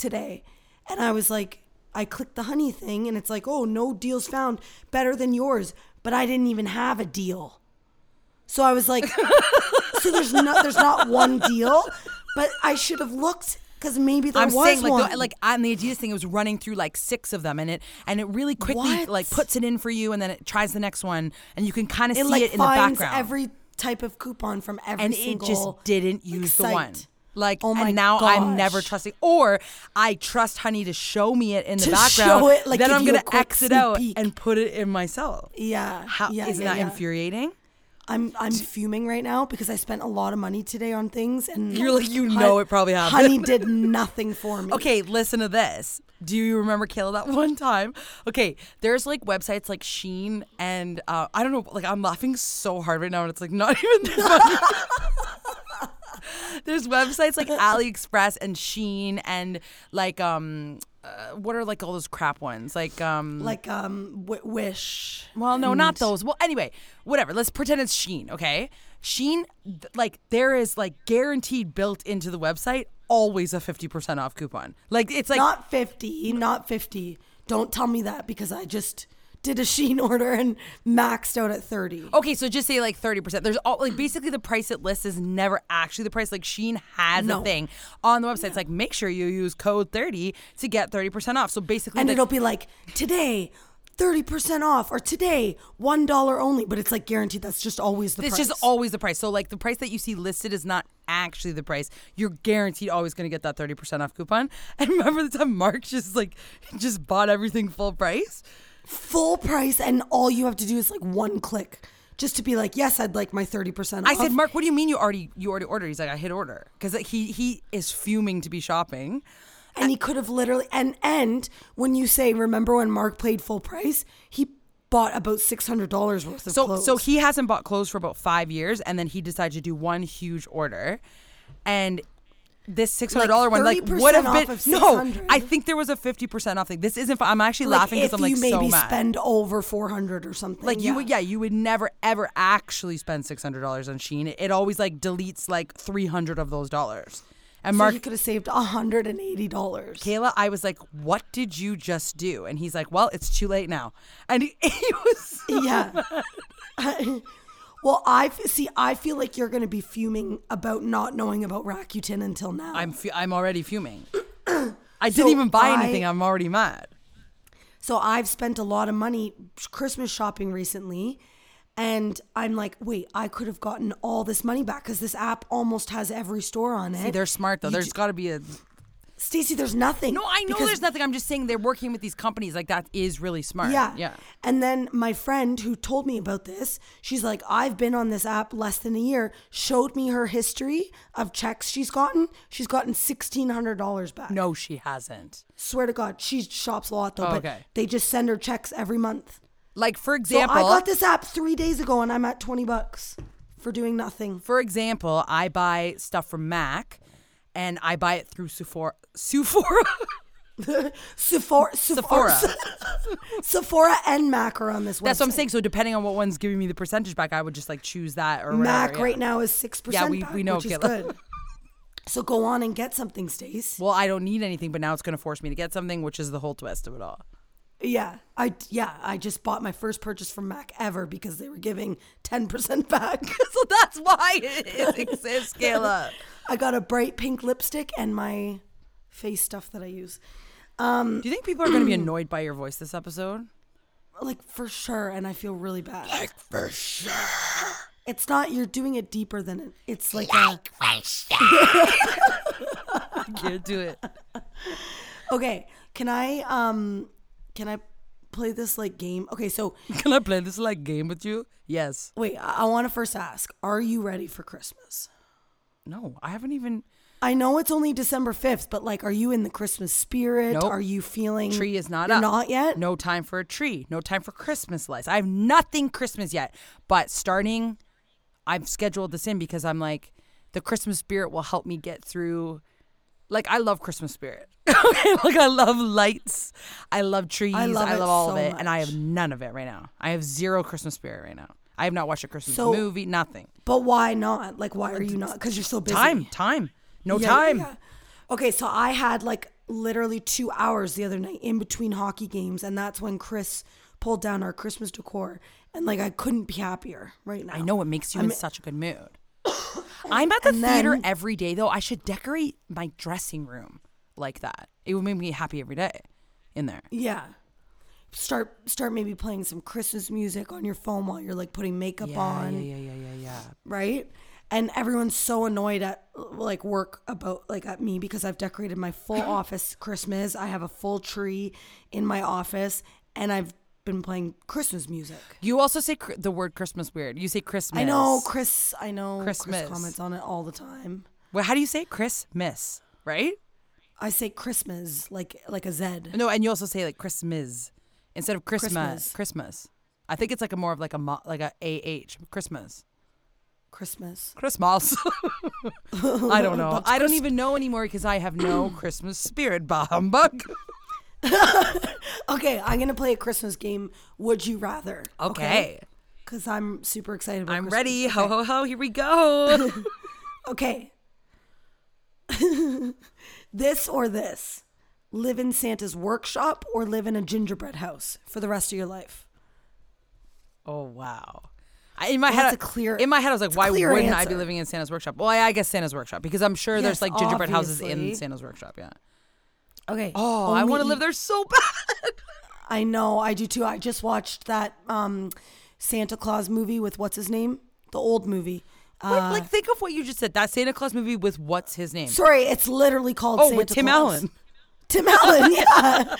today. And I was like, I clicked the honey thing and it's like, oh, no deals found better than yours. But I didn't even have a deal. So I was like, so there's not there's not one deal, but I should have looked Because maybe there I'm was saying like one. the, like on the Adidas thing, it was running through like six of them, and it and it really quickly What? like puts it in for you, and then it tries the next one, and you can kind of see it like it in the background. every type of coupon from every and it just didn't use the site. one. Like, Oh my and now I'm never trusting. Or I trust Honey to show me it in the To background. show it, like, then I'm gonna quick exit sneak out peek. and put it in myself. Yeah. How yeah, isn't yeah, that yeah. infuriating? I'm I'm fuming right now because I spent a lot of money today on things and You're like, you know it probably happened. Honey did nothing for me. Okay, listen to this. Do you remember Kayla that one time? Okay, there's like websites like Shein and uh, I don't know, like I'm laughing so hard right now and it's like not even. There's websites like AliExpress and Shein and like um uh, what are like all those crap ones like um Like um w- wish. well, no, not those. Well, anyway, whatever. Let's pretend it's Shein, okay? Shein, th- like there is like guaranteed built into the website always a 50% off coupon. Like it's like not 50, not 50. Don't tell me that because I just did a Shein order and maxed out at 30. Okay, so just say like 30%. There's all like basically the price it lists is never actually the price. Like Shein has No. a thing on the website. It's like make sure you use code 30 to get 30% off. So basically and the- it'll be like today 30% off or today $1 only, but it's like guaranteed that's just always the it's price. It's just always the price. So like the price that you see listed is not actually the price. You're guaranteed always going to get that 30% off coupon. And remember the time Mark just like just bought everything full price? Full price and all you have to do is like one click just to be like, "Yes, I'd like my 30% off." I said, "Mark, what do you mean you already you already ordered?" He's like, "I hit order." Cuz he he is fuming to be shopping. and he could have literally and and when you say remember when Mark played full price, he bought about $600 worth of So clothes. so he hasn't bought clothes for about 5 years and then he decided to do one huge order. And this six hundred dollar one, like 30% would have been of no. I think there was a fifty percent off thing. This isn't. I'm actually like laughing because I'm like you maybe so mad. spend over 400 or something. Like you would, yeah, you would never ever actually spend six hundred dollars on Shein. It, it always like deletes like three hundred of those dollars. And So Mark, you could have saved $180. Kayla, I was like, "What did you just do?" And he's like, "Well, it's too late now." And he, he was, so Yeah. well, I f- see. I feel like you're going to be fuming about not knowing about Rakuten until now. I'm fu- I'm already fuming. I didn't even buy I- anything. I'm already mad. So I've spent a lot of money Christmas shopping recently. And I'm like, wait, I could have gotten all this money back because this app almost has every store on it. See, they're smart though. There's got to be a. Stacey, there's nothing. No, I know because- there's nothing. I'm just saying they're working with these companies. Like that is really smart. Yeah. Yeah. And then my friend who told me about this, she's like, I've been on this app less than a year, showed me her history of checks she's gotten. She's gotten $1,600 back. No, she hasn't. Swear to God, she shops a lot though, Oh, but okay. they just send her checks every month. Like for So example, I got this app three days ago and I'm at 20 bucks for doing nothing. For example, I buy stuff from Mac, and I buy it through Sephora. Sephora. Sephora, Sephora, Sephora. And Mac are on this website. That's what I'm saying. So depending on what one's giving me the percentage back, I would just like choose that or whatever. Mac yeah. right now is six percent. Yeah, we- back, we know, which is good. So go on and get something, Stace. Well, I don't need anything, but now it's going to force me to get something, which is the whole twist of it all. Yeah, I yeah, I just bought my first purchase from Mac ever because they were giving ten percent back. so that's why it exists, Kayla. I got a bright pink lipstick and my face stuff that I use, Do you think people are going to be annoyed by your voice this episode? like for sure, and I feel really bad. Like for sure. It's not. You're doing it deeper than it. It's like a. I can't do it. Okay, can I um, can I play this like game? Okay, so Can I play this like game with you? Yes. wait, I, I want to first ask: Are you ready for Christmas? No, I haven't even. I know it's only December fifth, but like, are you in the Christmas spirit? Nope. Are you feeling Tree is not up. Not yet. No time for a tree. No time for Christmas lights. I have nothing Christmas yet. But starting, I've scheduled this in because I'm like, the Christmas spirit will help me get through. Like I love Christmas spirit. like I love lights. I love trees. I love love, all so of it, and I have none of it right now. I have zero Christmas spirit right now. I have not watched a Christmas So- movie. Nothing. But why not? Like, why are you not? Because you're so busy. Time. Time. No Yeah, time. yeah. Okay, so I had like literally two hours the other night in between hockey games, and that's when Chris pulled down our Christmas decor, and like I couldn't be happier right now. I know it makes you I'm- in such a good mood. I'm at the and theater then- every day though. I should decorate my dressing room like that. It would make me happy every day in there. Yeah. Start start maybe playing some Christmas music on your phone while you're like putting makeup on, yeah, yeah, yeah, yeah, yeah. right? And everyone's so annoyed at like work about like at me because I've decorated my full office Christmas. I have a full tree in my office and I've been playing Christmas music. You also say cr- the word Christmas weird. You say Christmas. I know Chris, I know Christmas. Chris comments on it all the time. Well, how do you say? Christmas, right? I say Christmas like like a Z. No, and you also say like Christmas instead of Christmas. Christmas. Christmas. I think it's like a more of like a mo- like a ah Christmas. Christmas. Christmas. I don't know. I don't even know anymore because I have no Christmas spirit. Bah humbug. Okay, I'm gonna play a Christmas game. Would you rather? Okay. Because I'm super excited about I'm Christmas. ready. Okay. Ho ho ho. Here we go. Okay. this or this. Live in Santa's workshop or live in a gingerbread house for the rest of your life. oh wow. I, in my Well, head, that's a clear- in my head, I was like, why wouldn't I be living in Santa's workshop? Well, I, I guess Santa's workshop because I'm sure there's like gingerbread houses in Santa's workshop. Yeah. Okay. Oh, I want to live there so bad. I know, I do too. I just watched that um, Santa Claus movie with what's his name? The old movie. Wait, Uh, like think of what you just said. That Santa Claus movie with what's his name? sorry, it's literally called oh, Santa with Tim Claus. Allen. Tim Allen, yeah.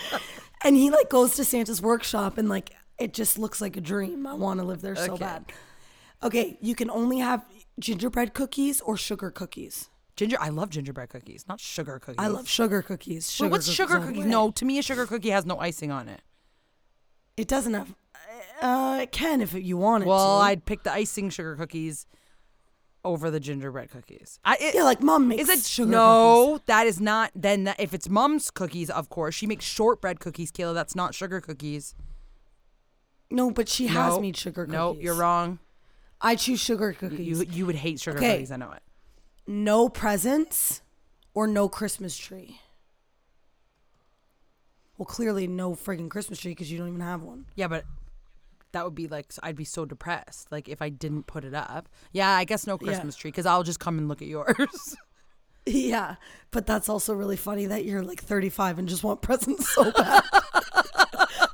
and he like goes to Santa's workshop and like it just looks like a dream. I want to live there so Okay. bad. Okay, you can only have gingerbread cookies or sugar cookies. Ginger, I love gingerbread cookies, not sugar cookies. I love sugar cookies. Wait, what's cookies sugar cookies? No, to me, a sugar cookie has no icing on it. it doesn't have. Uh, it can if you want it Well, to. I'd pick the icing sugar cookies over the gingerbread cookies. I, it, yeah, like mom makes is it sugar no? cookies. That is not. Then that, if it's mom's cookies, of course she makes shortbread cookies. Kayla, that's not sugar cookies. No, but she has made sugar cookies. No, you're wrong. I choose sugar cookies. you you would hate sugar Okay. cookies. I know it. No presents or no Christmas tree. Well, clearly no friggin' Christmas tree because you don't even have one. Yeah, but that would be like I'd be so depressed. Like if I didn't put it up. Yeah, I guess no Yeah. Christmas tree because I'll just come and look at yours. Yeah, but that's also really funny that you're like 35 and just want presents so bad.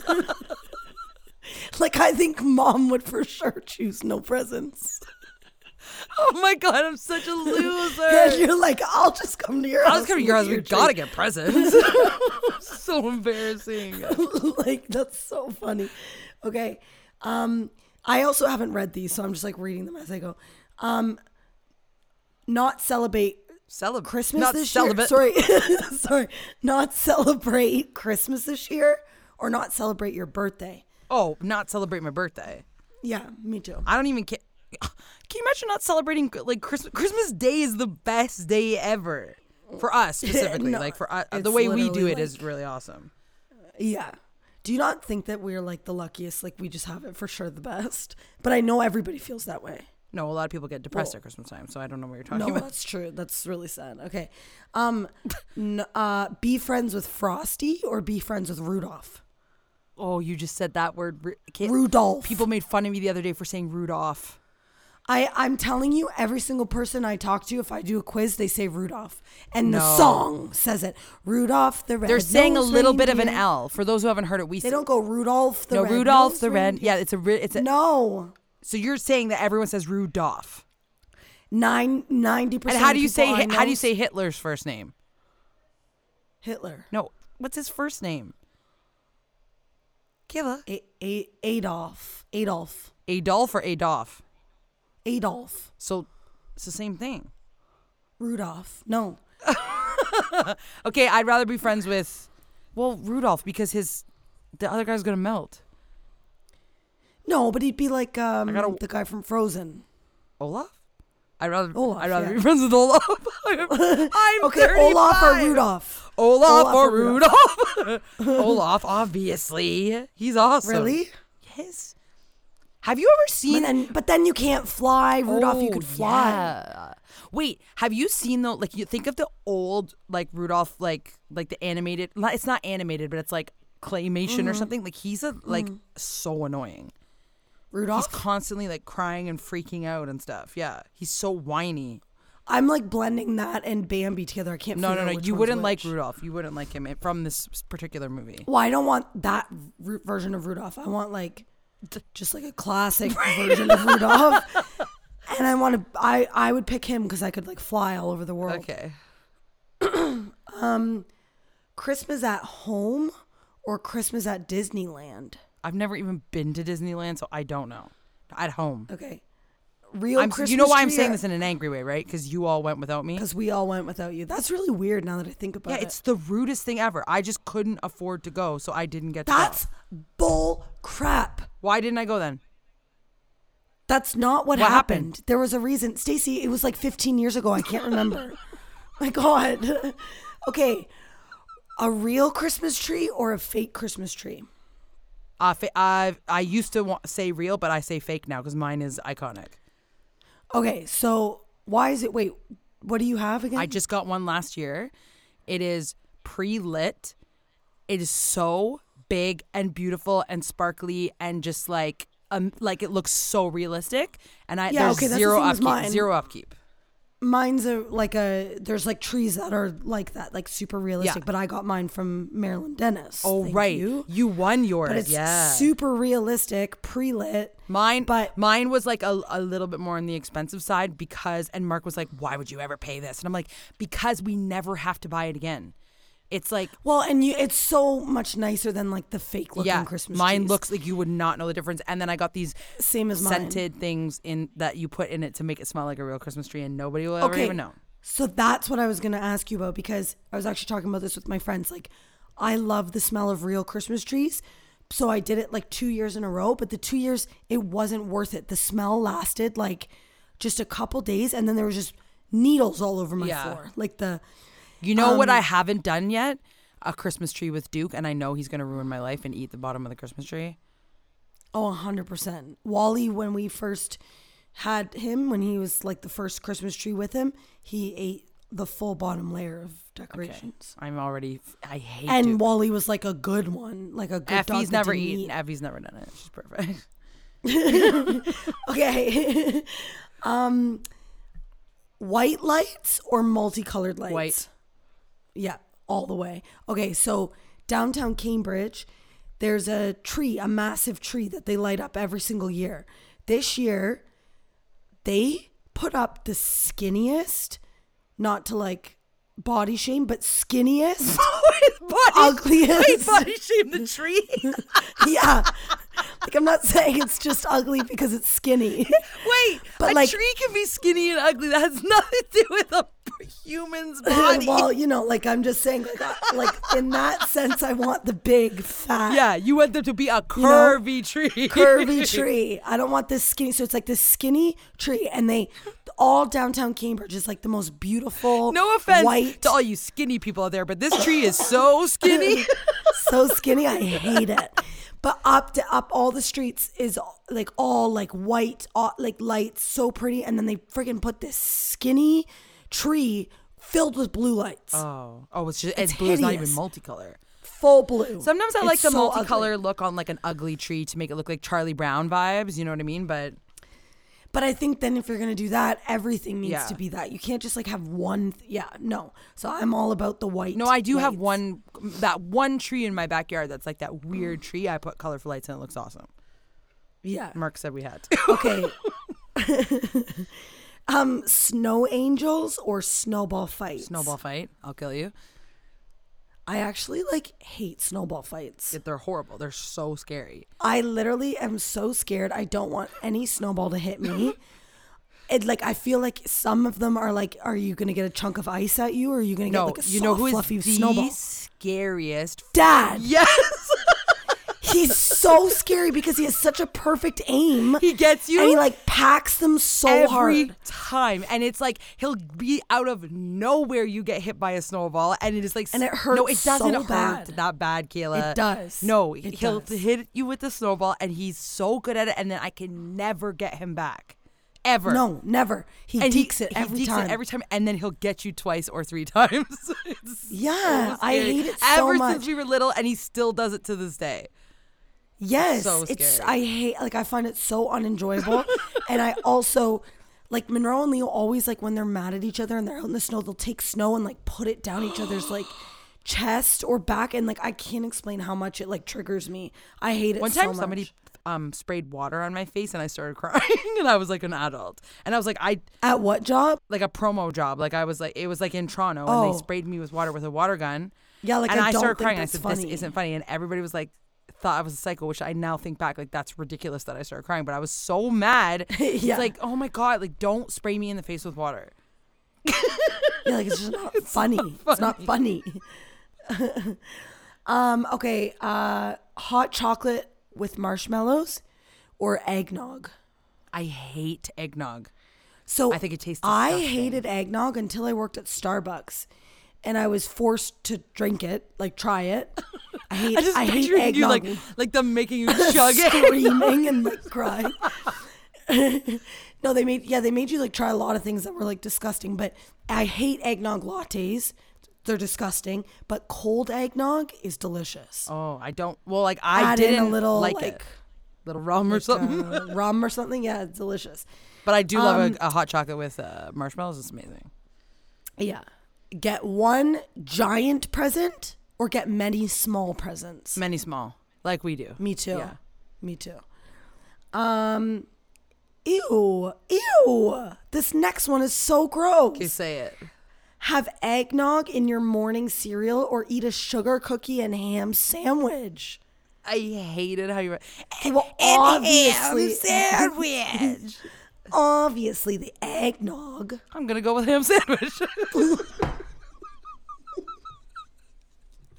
like I think mom would for sure choose no presents. oh my god, I'm such a loser. Yeah, you're like I'll just come to your house. I was coming to your house. We gotta get presents. so embarrassing. like that's so funny. Okay. Um I also haven't read these, so I'm just like reading them as I go. Um not celebrate Celebrate Christmas Not this celibate. year. Sorry. Sorry. Not celebrate Christmas this year or not celebrate your birthday. Oh, not celebrate my birthday. Yeah, me too. I don't even care. Can you imagine not celebrating like Christmas? Christmas Day is the best day ever for us specifically. No, like for us, the way we do it is like- really awesome. Yeah. Do you not think that we're like the luckiest? Like we just have it for sure the best. But I know everybody feels that way. No, a lot of people get depressed Well, at Christmas time, so I don't know what you're talking No, about. that's true. That's really sad. Okay. Um n- uh be friends with Frosty or be friends with Rudolph? Oh, you just said that word. Ru- Rudolph. People made fun of me the other day for saying Rudolph. I, I'm telling you, every single person I talk to, if I do a quiz, they say Rudolph. And the No. song says it. Rudolph the red. They're saying a little bit of an L. For those who haven't heard it, we They don't go Rudolph the no red. Rudolph the red. Yeah, it's a ri- it's a. No. So you're saying that everyone says Rudolph. Nine ninety And percent. how do you say Hi- how do you say Hitler's first name? Hitler? No, what's his first name? Kayla. A- A- Adolf. Adolf. Adolf or Adolf? Adolf. So it's the same thing. Rudolph. No. Okay, I'd rather be friends with, well, Rudolph because his, the other guy's gonna melt. No, but he'd be like um, gotta- the guy from Frozen. Olaf. I'd rather. Olaf, I'd rather yeah. be friends with Olaf. I'm, I'm Okay, Olaf or 35. Rudolph? Olaf, Olaf or or Rudolph. Olaf, obviously, he's awesome. Really? Yes. Have you ever But seen? then, but then you can't fly. Rudolph, you Oh, could fly. yeah. Wait, have you seen though? Like, you think of the old like Rudolph, like like the animated. not- It's not animated, but it's like claymation Mm-hmm. or something. Like he's a like so annoying. Rudolph. He's constantly like crying and freaking out and stuff. Yeah, he's so whiny. I'm like blending that and Bambi together. I can't. No, figure no, out no. which You one's wouldn't like which. Rudolph. You wouldn't like him from this particular movie. Well, I don't want that version of Rudolph. I want like just like a classic version of Rudolph. And I want to. I I would pick him because I could like fly all over the world. Okay. um, Christmas at home or Christmas at Disneyland. I've never even been to Disneyland, so I don't know. At home. Okay. Real I'm, Christmas you know why I'm saying this in an angry way, right? Because you all went without me. Because we all went without you. That's really weird now that I think about Yeah, it. Yeah, it's the rudest thing ever. I just couldn't afford to go, so I didn't get to That's go. bull crap. Why didn't I go then? That's not what, What happened. happened? There was a reason. Stacy, it was like 15 years ago. I can't remember. My God. okay. A real Christmas tree or a fake Christmas tree? Uh, fa- I I used to wa- say real, but I say fake now because mine is iconic. Okay. So why is it? Wait, what do you have again? I just got one last year. It is pre lit. It is so big and beautiful and sparkly and just like um like it looks so realistic. And I Yeah, there's okay, zero upkeep. mine. Zero upkeep. Mine's a like a. There's like trees that are like that, like super realistic. Yeah. But I got mine from Marilyn Denis. Oh Thank right, you. won yours. But it's yeah. super realistic, pre lit. Mine, But- mine was like a, a little bit more on the expensive side because, and Mark was like, "Why would you ever pay this?" And I'm like, "Because we never have to buy it again." It's like, Well, and you, it's so much nicer than like the fake looking Christmas. yeah, Christmas. mine trees. looks like you would not know the difference. And then I got these Same as mine. scented things in that you put in it to make it smell like a real Christmas tree, and nobody will ever even know. So that's what I was going to ask you about because I was actually talking about this with my friends. Like, I love the smell of real Christmas trees. So I did it like two years in a row, but the two years, it wasn't worth it. The smell lasted like just a couple days, and then there was just needles all over my Yeah. floor. Like the, You know what Um, I haven't done yet? A Christmas tree with Duke, and I know he's gonna ruin my life and eat the bottom of the Christmas tree. oh, 100%. Wally, when we first had him, when he was like the first Christmas tree with him, he ate the full bottom layer of decorations. I'm already. I hate And Duke. Wally was like a good one, like a good dog Effie's never eaten. eat. Effie's never done it. She's perfect. Okay. um, white lights or multicolored lights? White. Yeah, all the way. Okay, so downtown Cambridge, there's a tree, a massive tree that they light up every single year. This year, they put up the skinniest, not to like body shame, but skinniest, ugliest. body shame the tree. yeah. Like I'm not saying it's just ugly because it's skinny. Wait, But a like- tree can be skinny and ugly. That has nothing to do with a human's body. well, you know, like I'm just saying, like, uh, like in that sense, I want the big fat, yeah, you want them to be a know, curvy tree. curvy tree. I don't want this skinny. So it's like this skinny tree, and they all downtown Cambridge is like the most beautiful. No offense white, to all you skinny people out there, but this tree is so skinny. so skinny. I hate it. But up to up all the streets is like all like white, all, like lights, so pretty, and then they freaking put this skinny tree filled with blue lights, oh, oh, it's just it's, It's blue. It's not even multicolor. full blue. Sometimes I It's like the so ugly. multicolor look on like an ugly tree to make it look like Charlie Brown vibes. You know what I mean? But But I think then if you're gonna do that, everything needs Yeah. to be that. You can't just like have one. Th- yeah, no. So I'm all about the white. no, I do have one that one tree in my backyard that's like that weird tree. I put colorful lights and it looks awesome. Yeah. Mark said we had. to. Okay. um, snow angels or snowball fight? Snowball fight. I'll kill you. I actually like hate snowball fights. They're horrible. They're so scary. I literally am so scared. I don't want any snowball to hit me. It like I feel like some of them are like, are you gonna get a chunk of ice at you, or are you gonna get No, like a you know soft, who is fluffy the snowball? scariest? Dad, Yes, he's so scary because he has such a perfect aim. he gets you. and he like packs them so every hard. Every time, and it's like he'll be out of nowhere. You get hit by a snowball, and it is like And it hurts. No, it doesn't so hurt bad. that bad, Kayla. It does. No, It he'll does. hit you with the snowball, and he's so good at it, and then I can never get him back, ever. No, never. He and dekes it he every dekes time. It every time, and then he'll get you twice or three times. Yeah, so I hate it so Ever much. since we were little, and he still does it to this day. Yes, So it's. I hate like I find it so unenjoyable, and I also like Monroe and Leo always like when they're mad at each other and they're out in the snow, they'll take snow and like put it down each other's like chest or back, and like I can't explain how much it like triggers me. I hate it. One so time much. somebody um sprayed water on my face and I started crying and I was like an adult. And I was like I at what job? like a promo job. Like I was like it was like in Toronto and they Oh. sprayed me with water with a water gun. Yeah, like and I, I, started crying. I said, funny. "This isn't funny," and everybody was like, "Thought I was a psycho," which I now think back like that's ridiculous that I started crying. But I was so mad. Yeah. It's like, oh my god, like don't spray me in the face with water. Yeah, like it's just not funny. It's not funny. um, okay, uh hot chocolate with marshmallows or eggnog. I hate eggnog. So I think it tastes I hated eggnog until I worked at Starbucks. And I was forced to drink it, like try it. I hate I just I hate eggnog. you like like them making you chug it. screaming and like crying. no, they made yeah, they made you like try a lot of things that were like disgusting. But I hate eggnog lattes. They're disgusting. But cold eggnog is delicious. Oh, I don't. Well, like I Add in a didn't little, like, like, it. Little rum or something. Uh, rum or something. Yeah, it's delicious. but I do love um, a, a hot chocolate with uh, marshmallows. It's amazing. Yeah. Get one giant present or get many small presents. Many small, like we do. Me too. Yeah. Me too. Um ew. Ew. This next one is so gross. You say it. Have eggnog in your morning cereal or eat a sugar cookie and ham sandwich. I hated how you were. Okay, well, obviously, sandwich. obviously the eggnog. I'm gonna go with ham sandwich.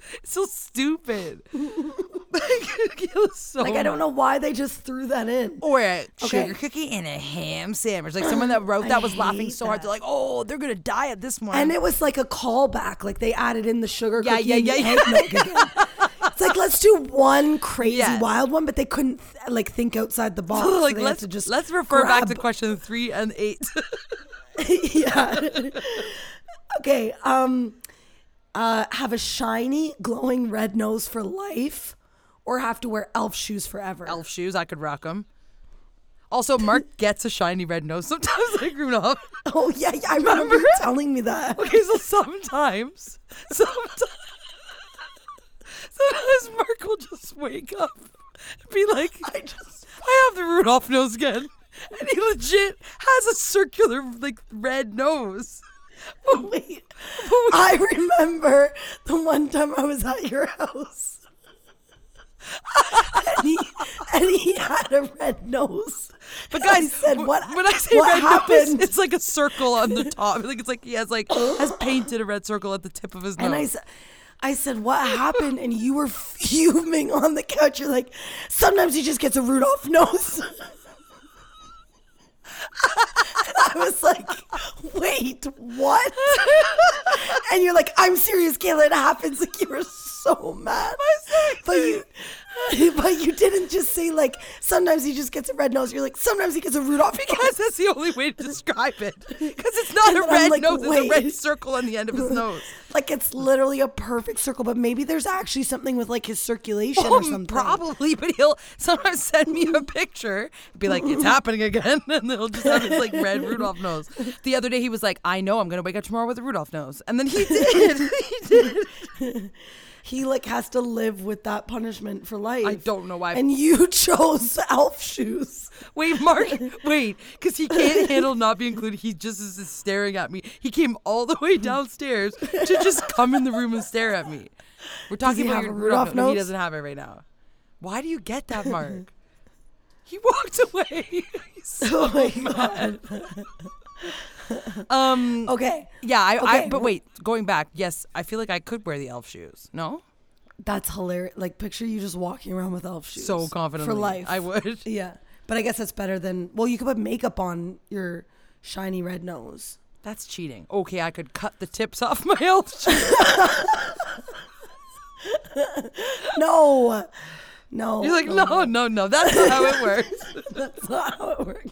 so stupid. it was so Like I don't know why they just threw that in. Or a Okay. sugar cookie and a ham sandwich. Like someone that wrote that was laughing so hard. that. They're like, "Oh, they're gonna die at this one." And it was like a callback. Like they added in the sugar Yeah, cookie yeah, yeah, yeah. It's like let's do one crazy Yeah. wild one, but they couldn't like think outside the box. so like they had let's to just let's refer back to question three and eight. yeah. okay. Um. Uh, have a shiny, glowing red nose for life, or have to wear elf shoes forever. Elf shoes, I could rock them. Also, Mark gets a shiny red nose sometimes, like Rudolph. Oh yeah, yeah I remember you telling me that. Okay, so sometimes, sometimes, sometimes Mark will just wake up and be like, I just, I have the Rudolph nose again. And he legit has a circular, like, red nose. Wait, I remember the one time I was at your house. and, he, and he had a red nose. But And I guys, said, "What? When I say red happened?" nose, it's like a circle on the top. Like it's like he has like has painted a red circle at the tip of his nose. And I said, I said, what happened? And you were fuming on the couch. You're like, sometimes he just gets a Rudolph nose. I was like, wait, what? and you're like, I'm serious, Kayla. It happens. Like you were so mad. But you, but you didn't just say like, sometimes he just gets a red nose. You're like, sometimes he gets a Rudolph. Because that's the only way to describe it. Because it's not a red like, nose, it's a red circle on the end of his nose. Like it's literally a perfect circle, but maybe there's actually something with like his circulation or Um, something. Probably, but he'll sometimes send me a picture, be like, "It's happening again," and they'll just have his like red Rudolph nose. The other day, he was like, "I know I'm gonna wake up tomorrow with a Rudolph nose," and then he did. he did. He like has to live with that punishment for life. I don't know why. And you chose elf shoes. Wait, Mark, wait, because he can't handle not being included. He just is just staring at me. He came all the way downstairs to just come in the room and stare at me. We're talking about your Rudolph Rudolph nose. He doesn't have it right now. Why do you get that, Mark? he walked away. He's oh so Oh my god. um. Okay. Yeah, I, I. But wait, going back. Yes, I feel like I could wear the elf shoes. No, That's hilarious. Like picture you just walking around with elf shoes. so confidently. For life. I would. Yeah. But I guess that's better than well, you could put makeup on your shiny red nose. That's cheating. Okay, I could cut the tips off my elf shoes. No. No. You're like, no, no, no. That's not how it works. That's not how it works.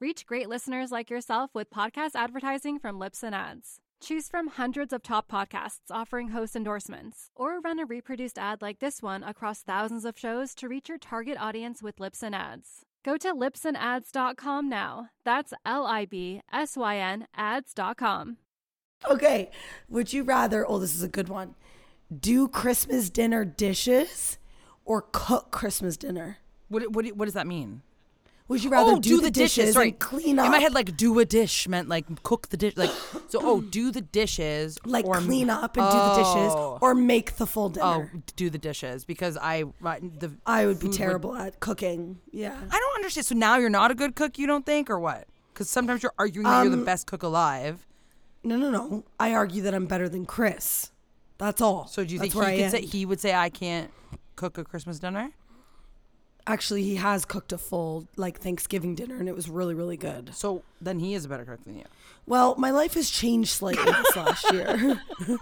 Reach great listeners like yourself with podcast advertising from Libsyn Ads. Choose from hundreds of top podcasts offering host endorsements, or run a reproduced ad like this one across thousands of shows to reach your target audience with Libsyn Ads. Go to libsynads.com now. That's L I B S Y N ads.com. Okay. Would you rather, oh, this is a good one, do Christmas dinner dishes or cook Christmas dinner? What, what, what does that mean? Would you rather oh, do, the dishes, Sorry. and clean up? In my head, like do a dish meant like cook the dish. Like so. Oh, do the dishes. like or clean up and do the dishes Oh. or make the full dinner. Oh, do the dishes because I right, the I would be terrible at cooking. Yeah. I don't understand. So now you're not a good cook, you don't think, or what? Because sometimes you're arguing that you're the Um, best cook alive. No, no, no. I argue that I'm better than Chris. That's all. So do you That's think he could say he would say I can't cook a Christmas dinner? Actually, he has cooked a full like Thanksgiving dinner, and it was really, really good. So then he is a better cook than you. Well, my life has changed slightly this last year.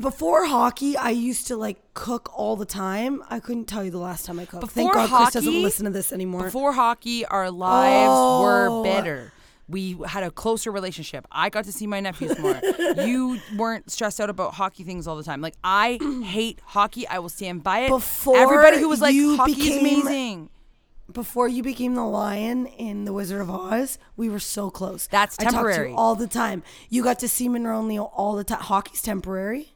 Before hockey, I used to like cook all the time. I couldn't tell you the last time I cooked. Thank Before God Chris doesn't hockey- listen to this anymore. Before hockey, our lives Oh. were better. We had a closer relationship. I got to see my nephews more. you weren't stressed out about hockey things all the time. Like I hate hockey. I will stand by it. Before everybody who was like hockey is became- amazing. Before you became the lion in The Wizard of Oz, we were so close. That's I talked to temporary. you all the time. You got to see Monroe Neal all the time. Hockey's temporary.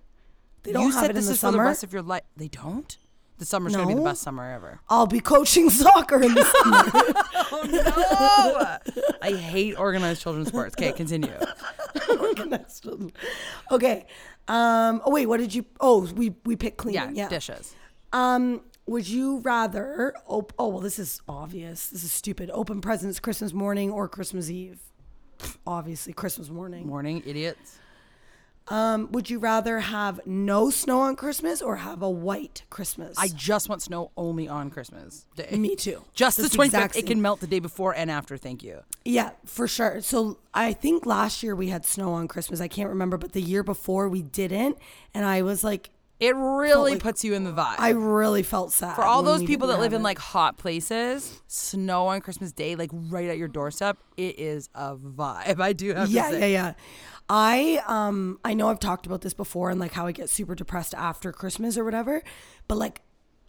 They don't you have said it this in the is summer. for the rest of your life. They don't. The summer's gonna be the best summer ever. I'll be coaching soccer in the summer. Oh, no! I hate organized children's sports. Okay, continue. okay. Um. Oh wait. What did you? Oh, we we picked Yeah. Yeah. dishes. Um. Would you rather? Op- oh well, this is obvious. This is stupid. Open presents Christmas morning or Christmas Eve? Obviously, Christmas morning. Morning, idiots. Um. Would you rather have no snow on Christmas or have a white Christmas? I just want snow only on Christmas Day. Me too. Just That's the twenty fifth. It can melt the day before and after. Thank you. Yeah, for sure. So I think last year we had snow on Christmas. I can't remember, but the year before we didn't, and I was like, It really like- puts you in the vibe. I really felt sad For all those people that live in it. like hot places, snow on Christmas Day, like right at your doorstep, it is a vibe. I do have yeah, yeah, yeah. I um I know I've talked about this before and like how I get super depressed after Christmas or whatever, but like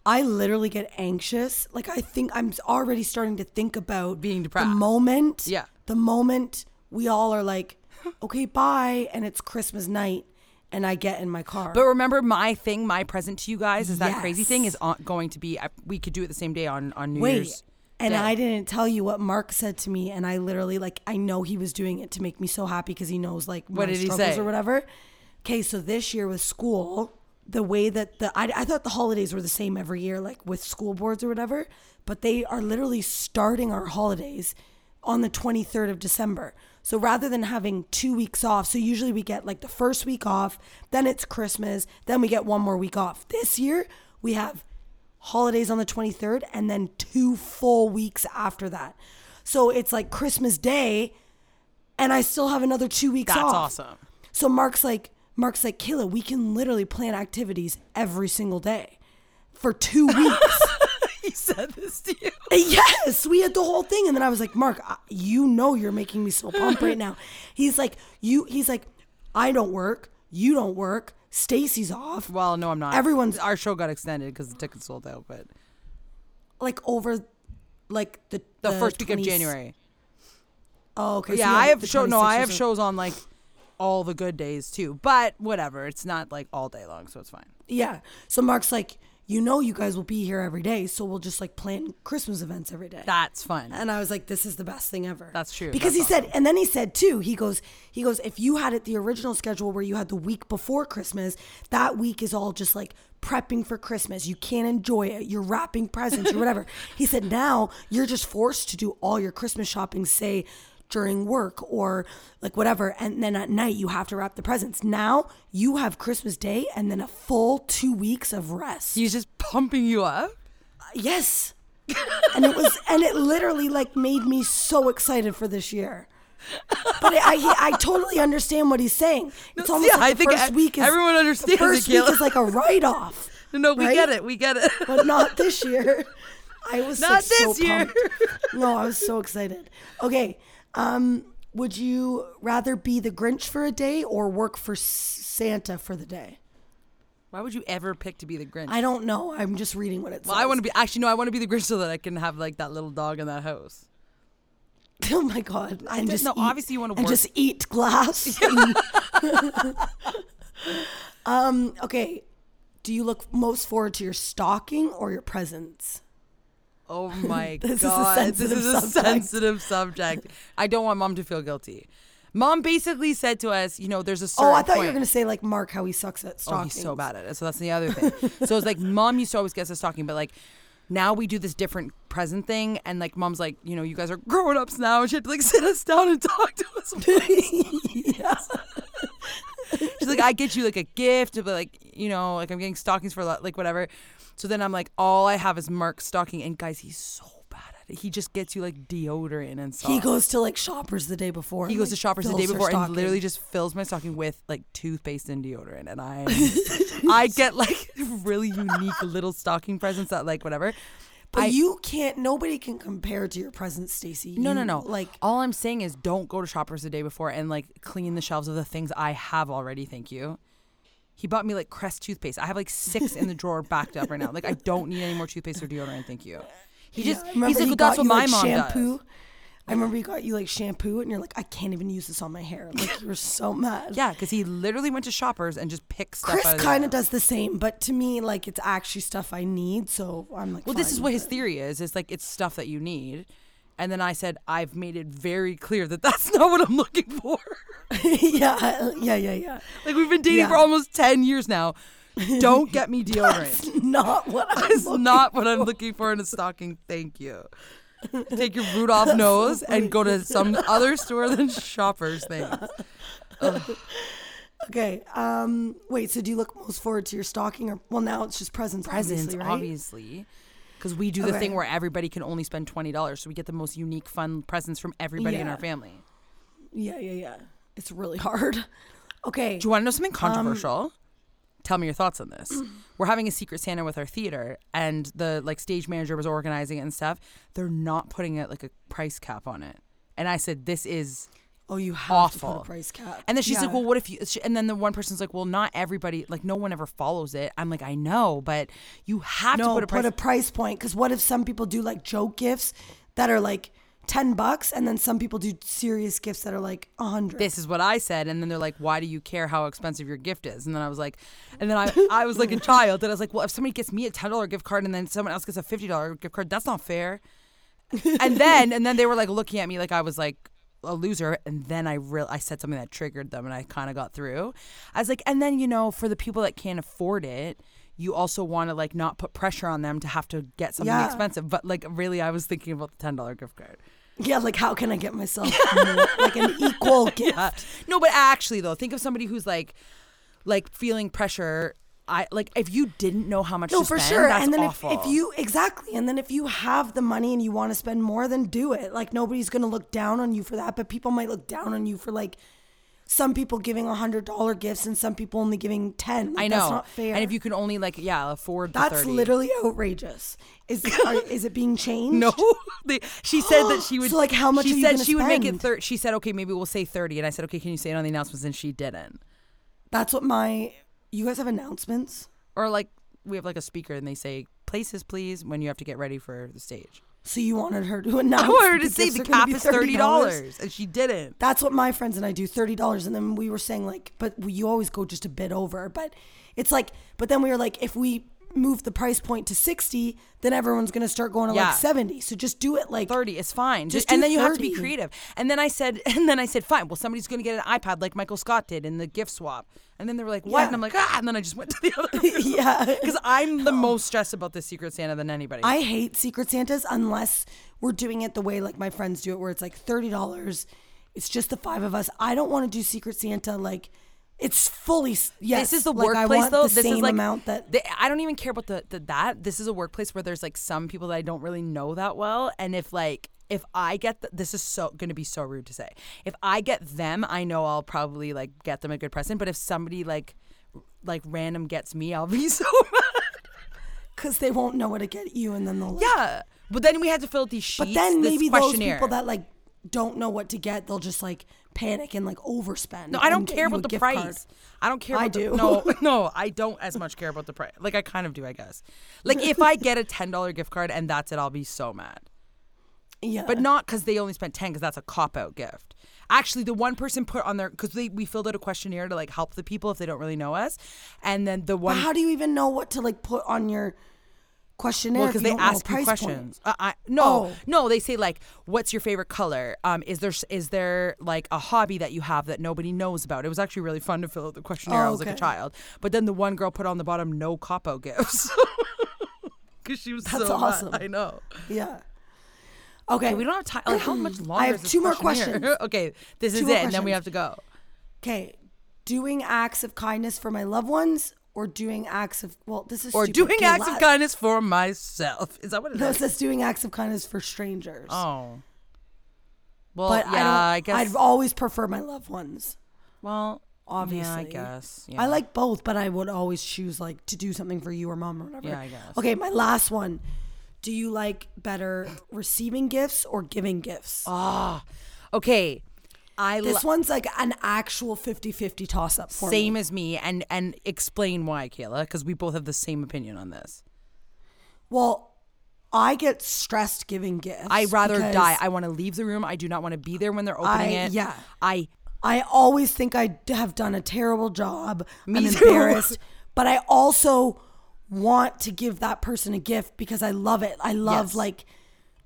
I literally get anxious. Like I think I'm already starting to think about Being depressed. The moment, Yeah. the moment we all are like, okay, bye, and it's Christmas night, and I get in my car. But remember, my thing, my present to you guys is that crazy thing is on, going to be. I, we could do it the same day on on New Wait, Year's. and Day. I didn't tell you what Mark said to me, and I literally like I know he was doing it to make me so happy because he knows like What my did he struggles say? or whatever. Okay, so this year with school, the way that the I, I thought the holidays were the same every year, like with school boards or whatever, but they are literally starting our holidays on the 23rd of December. So rather than having two weeks off, so usually we get like the first week off, then it's Christmas, then we get one more week off. This year we have holidays on the 23rd and then two full weeks after that. So it's like Christmas Day and I still have another two weeks That's off. That's awesome. So Mark's like, Mark's like, Kayla, we can literally plan activities every single day for two weeks. He said this to you. Uh, yes, we had the whole thing. And then I was like, Mark, I- you know you're making me so pumped right now. He's like, you, he's like, I don't work. You don't work. Stacy's off. Well, no, I'm not. Everyone's- our show got extended because the tickets sold out, but Like over like the the, first week of January. Oh, okay. so yeah, you I have show. No, I have shows on like all the good days too. But whatever, it's not like all day long, so it's fine. Yeah. So Mark's like, you know, you guys will be here every day, so we'll just like plan Christmas events every day. That's fun. and I was like, this is the best thing ever. That's true. Because That's he said, and then he said too, he goes, he goes, if you had it the original schedule where you had the week before Christmas, that week is all just like prepping for Christmas. You can't enjoy it. You're wrapping presents or whatever. he said, now you're just forced to do all your Christmas shopping, say, during work or like whatever. And then at night you have to wrap the presents. Now you have Christmas Day and then a full two weeks of rest. He's just pumping you up. Uh, yes. and it was, and it literally like made me so excited for this year. But I, I, I totally understand what he's saying. It's No, almost yeah, like I the think first week is everyone understands first week is like a write off, No, no, we Right? get it. We get it. but not this year. I was Not like, so this year. pumped. No, I was so excited. Okay, um, would you rather be the Grinch for a day or work for Santa for the day? Why would you ever pick to be the Grinch? I don't know. I'm just reading what it well, says. I want to be. Actually, no. I want to be the Grinch so that I can have like that little dog in that house. Oh my god! And just no, eat- obviously you wanna and work- just eat glass. um. Okay. Do you look most forward to your stocking or your presents? Oh my This is god, this is a subject. sensitive subject. I don't want mom to feel guilty. Mom basically said to us, you know, there's a certain Oh, I thought you were gonna say like Mark how he sucks at Oh, he's so bad at it. So that's the other thing. so it's like mom used to always get us a stocking, but like now we do this different present thing, and like mom's like, you know, you guys are grown ups now, and she had to like sit us down and talk to us. She's like, I get you like a gift, but like, you know, like I'm getting stockings for like whatever. So then I'm like, all I have is Mark's stocking, and guys, he's so bad at it. He just gets you like deodorant and stuff. He goes to like shoppers the day before. He goes to shoppers the fills day her before and stocking. literally just fills my stocking with like toothpaste and deodorant, and I, I get like really unique little stocking presents that like whatever. But I- you can't. Nobody can compare to your presents, Stacy. No, no, no. Like all I'm saying is don't go to shoppers the day before and like clean the shelves of the things I have already. Thank you. He bought me like Crest toothpaste. I have like six in the drawer backed up right now. Like I don't need any more toothpaste or deodorant. Thank you. He Yeah, just he's like, he "Well, that's what my like, mom shampoo. does. I remember he got you like shampoo, and you're like, I can't even use this on my hair. Like you were so mad. Yeah, because he literally went to shoppers and just picked stuff. Chris out of kind of does the same, but to me, like it's actually stuff I need. So I'm like, Well, this is what his theory is. It's like it's stuff that you need. And then I said, I've made it very clear that that's not what I'm looking for. yeah, yeah, yeah, yeah. like we've been dating Yeah. for almost 10 years now. Don't get me deodorant. Not what I'm not what I'm looking for in a stocking. Thank you. Take your Rudolph nose and go to some other store than Shoppers things. Okay. Um. Wait. So do you look most forward to your stocking, or well, now it's just presents. Presents, obviously, right? Because we do the Okay. thing where everybody can only spend $20. So we get the most unique, fun presents from everybody in our family. Yeah, yeah, yeah. It's really hard. Okay. Do you want to know something Um, controversial? Tell me your thoughts on this. We're having a secret Santa with our theater, and the like stage manager was organizing it and stuff. They're not putting it like a price cap on it, and I said this is oh, you have to awful. put a price cap. And then she's like, "Well, what if you?" And then the one person's like, "Well, not everybody. Like, no one ever follows it." I'm like, "I know, but you have no, to put a price." price point. Because what if some people do like joke gifts that are like ten bucks, and then some people do serious gifts that are like a hundred. this is what I said, and then they're like, "Why do you care how expensive your gift is?" And then I was like, and then I I was like a child, and I was like, "Well, if somebody gets me a ten dollar gift card and then someone else gets a fifty dollar gift card, that's not fair." and then and then they were like looking at me like I was like a loser, and then I real I said something that triggered them, and I kind of got through. I was like, and then you know, for the people that can't afford it. You also want to like not put pressure on them to have to get something Yeah. expensive, but like really, I was thinking about the ten dollar gift card. yeah, like how can I get myself more, like an equal gift? Yeah. No, but actually though, think of somebody who's like like feeling pressure. I like if you didn't know how much No, for spend, sure. that's and then awful. if, if you exactly, and then if you have the money and you want to spend more, then do it. Like nobody's gonna look down on you for that, but people might look down on you for like some people giving a hundred dollar gifts and some people only giving ten. Like, I know, that's not fair. and if you can only like yeah afford the that's 30. literally outrageous. Is are, is it being changed? no. They, she said that she would. So, like, how much She said she would make it thirty. She said okay, maybe we'll say thirty, and I said okay, can you say it on the announcements? And she didn't. That's what my. You guys have announcements. Or like we have like a speaker, and they say places please when you have to get ready for the stage. So you wanted her to announce. I wanted her to say the cap is thirty dollars, and she didn't. That's what my friends and I do, thirty dollars. And then we were saying like, but you always go just a bit over. But it's like, but then we were like, if we move the price point to sixty, then everyone's gonna start going to Yeah. like seventy. So just do it like 30 it's fine Just and then you have to be creative and then i said and then i said fine well somebody's going to get an ipad like michael scott did in the gift swap and then they were like what Yeah. and i'm like ah and then i just went to the other yeah. because i'm the most stressed about the secret santa than anybody I hate Secret Santas unless we're doing it the way like my friends do it, where it's like thirty dollars. It's just the five of us. I don't want to do Secret Santa like It's fully yes. This is the like, workplace though. The this is like amount that they- I don't even care about the, the that. This is a workplace where there's like some people that I don't really know that well, and if like if I get the, this is so going to be so rude to say. If I get them, I know I'll probably like get them a good present. But if somebody like like random gets me, I'll be so mad. because they won't know what to get you, and then they'll like, Yeah, but then we had to fill out these sheets. But then maybe those people that like don't know what to get, they'll just like panic and like overspend. No, I don't care about the price. card. I don't care. I About do. The, no, no, I don't as much care about the price. Like I kind of do, I guess. Like if I get a ten dollar gift card and that's it, I'll be so mad. Yeah, But not because they only spent ten, because that's a cop out gift. Actually, the one person put on there because we filled out a questionnaire to like help the people if they don't really know us, and then the But one how do you even know what to like put on your questionnaire? Well, because you they don't know a ask you questions. Uh, I, no, Oh. no, they say like, "What's your favorite color? Um, is there is there like a hobby that you have that nobody knows about?" It was actually really fun to fill out the questionnaire. Oh, I was like a child, but then the one girl put on the bottom no capo gifts because she was That's so mad. awesome. I know. Yeah. Okay. Okay, we don't have time. Like, how much longer? I have two more questions. okay, this is it, more and then we have to go. Okay, doing acts of kindness for my loved ones, or doing acts of well, this is Or stupid. doing acts of kindness for myself. Is that what it is? No, it says doing acts of kindness for strangers. oh. Well, but yeah, I, I, guess. I'd always prefer my loved ones. well, Obviously, yeah, I guess. Yeah. I like both, but I would always choose like to do something for you or mom or whatever. Yeah, I guess. Okay, my last one. Do you like better receiving gifts or giving gifts? Ah, okay. I this lo- one's like an actual 50-50 toss up for same me. as me, and and explain why, Kayla, because we both have the same opinion on this. Well, I get stressed giving gifts. I rather die. I want to leave the room. I do not want to be there when they're opening I- it. yeah. I I always think I have done a terrible job. Me I'm too. embarrassed, but I also want to give that person a gift because I love it. I love Yes. like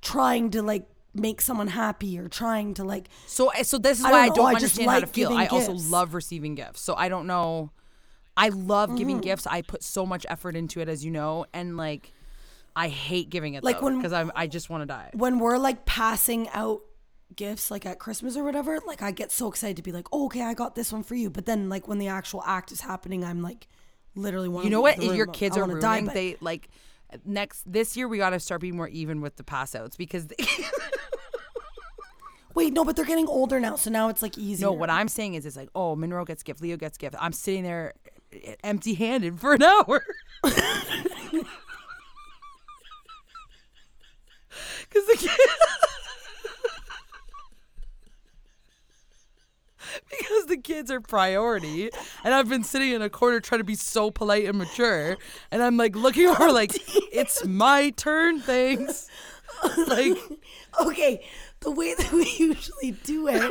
trying to like make someone happy or trying to like so so this is I why I don't know, I just understand how to like feel. I also love receiving gifts. So I don't know. I love Mm-hmm. giving gifts. I put so much effort into it, as you know, and like I hate giving it Like like when- because I I just want to die. when we're like passing out gifts like at Christmas or whatever, like I get so excited to be like, oh, okay, I got this one for you. But then like when the actual act is happening, I'm like literally want You know what? If your kids are die, they like next this year we got to start being more even with the pass outs because they, Wait, no, but they're getting older now, so now it's like easier. no. What I'm saying is, it's like oh, Monroe gets gift, Leo gets gift. I'm sitting there eh, eh, empty handed for an hour. Because the kid. Because the kids are priority, and I've been sitting in a corner trying to be so polite and mature, and I'm like looking over like it's my turn, thanks. Like okay, the way that we usually do it,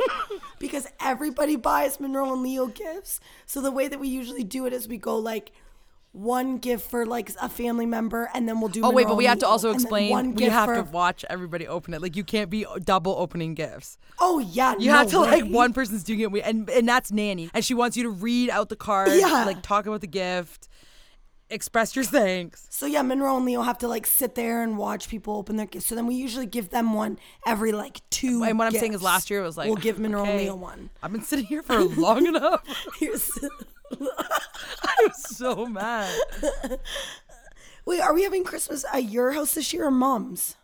because everybody buys Monroe and Leo gifts. So the way that we usually do it is we go like one gift for like a family member, and then we'll do. Oh wait, but we have to also explain. one We have for- to watch everybody open it. Like you can't be double opening gifts. Oh yeah, You no have to like one person's doing it, and and that's nanny, and she wants you to read out the card, Yeah. like talk about the gift, express your thanks. So yeah, Monroe and Leo have to like sit there and watch people open their gifts. So then we usually give them one every like two. And what I'm saying is, last year it was like we'll give Monroe and okay, Leo one. I've been sitting here for long enough. I'm so mad. wait, are we having Christmas at your house this year or mom's?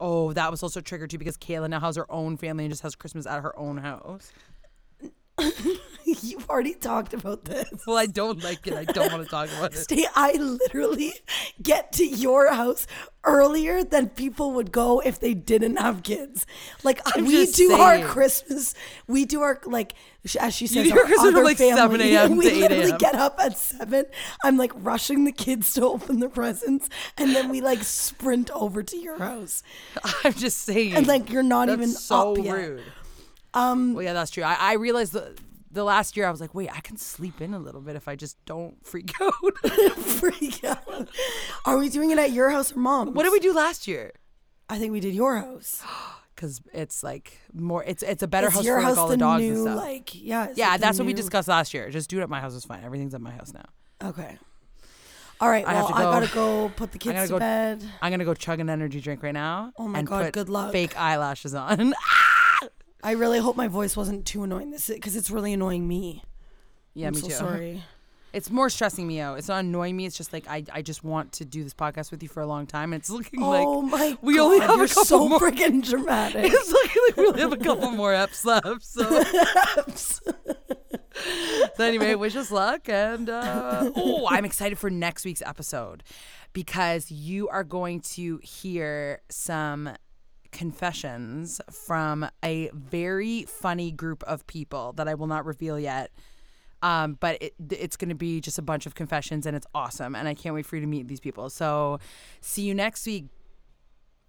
Oh, that was also triggered too because Kayla now has her own family and just has Christmas at her own house. You've already talked about this. Well, I don't like it. I don't want to talk about it. Stay, I literally get to your house earlier than people would go if they didn't have kids. Like I'm we do our. Christmas, we do our like as she says, do our Christmas other like, 7 family. a.m. We to 8 literally get up at seven. I'm like rushing the kids to open the presents, and then we like sprint over to your house. I'm just saying. And, like, you're not even so up yet. Um. Well, yeah, that's true. I, I realized the the last year I was like, wait, I can sleep in a little bit if I just don't freak out. Freak out. Are we doing it at your house or mom's? what did we do last year? I think we did your house. Because it's like more. It's it's a better Is house your for like house all the the dogs new and stuff. like yeah? yeah, the that's what we discussed last year. Just do it at my house is fine. Everything's at my house now. Okay. All right. I Well, have I, to go- gotta go put the kids to go- bed. I'm gonna go chug an energy drink right now. Oh my and God, put good luck. Fake eyelashes on. I really hope my voice wasn't too annoying this because it's really annoying me. Yeah, I'm me so too. sorry. It's more stressing me out. It's not annoying me. It's just like I, I just want to do this podcast with you for a long time. And it's looking oh like my we God, only have a couple so more. freaking dramatic. it's looking like we only have a couple more eps left. So, so anyway, wish us luck. And uh, oh, I'm excited for next week's episode because you are going to hear some confessions from a very funny group of people that I will not reveal yet. Um, but it, it's going to be just a bunch of confessions and it's awesome. And I can't wait for you to meet these people. So see you next week.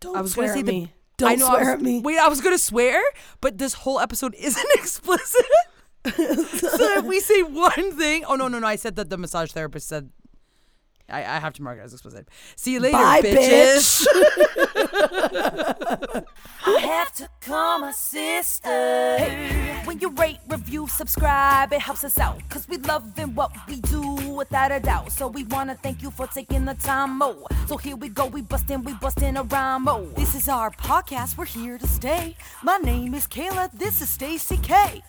Don't I was swear gonna say at the- me. Don't I know, I swear was- at me. Wait, I was gonna swear, but this whole episode isn't explicit. so if we say one thing, oh no, no, no! I said that the massage therapist said. I, I have to mark it as explicit. See you later, Bye, bitches. I have to call my sister. Hey, when you rate, review, subscribe, it helps us out. Cause we loving what we do without a doubt. So we wanna thank you for taking the time, mo. So here we go, we bustin', we bustin' a rhyme, mo. This is our podcast, we're here to stay. My name is Kayla, this is Stacy K.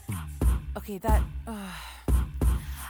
Okay, that. Uh,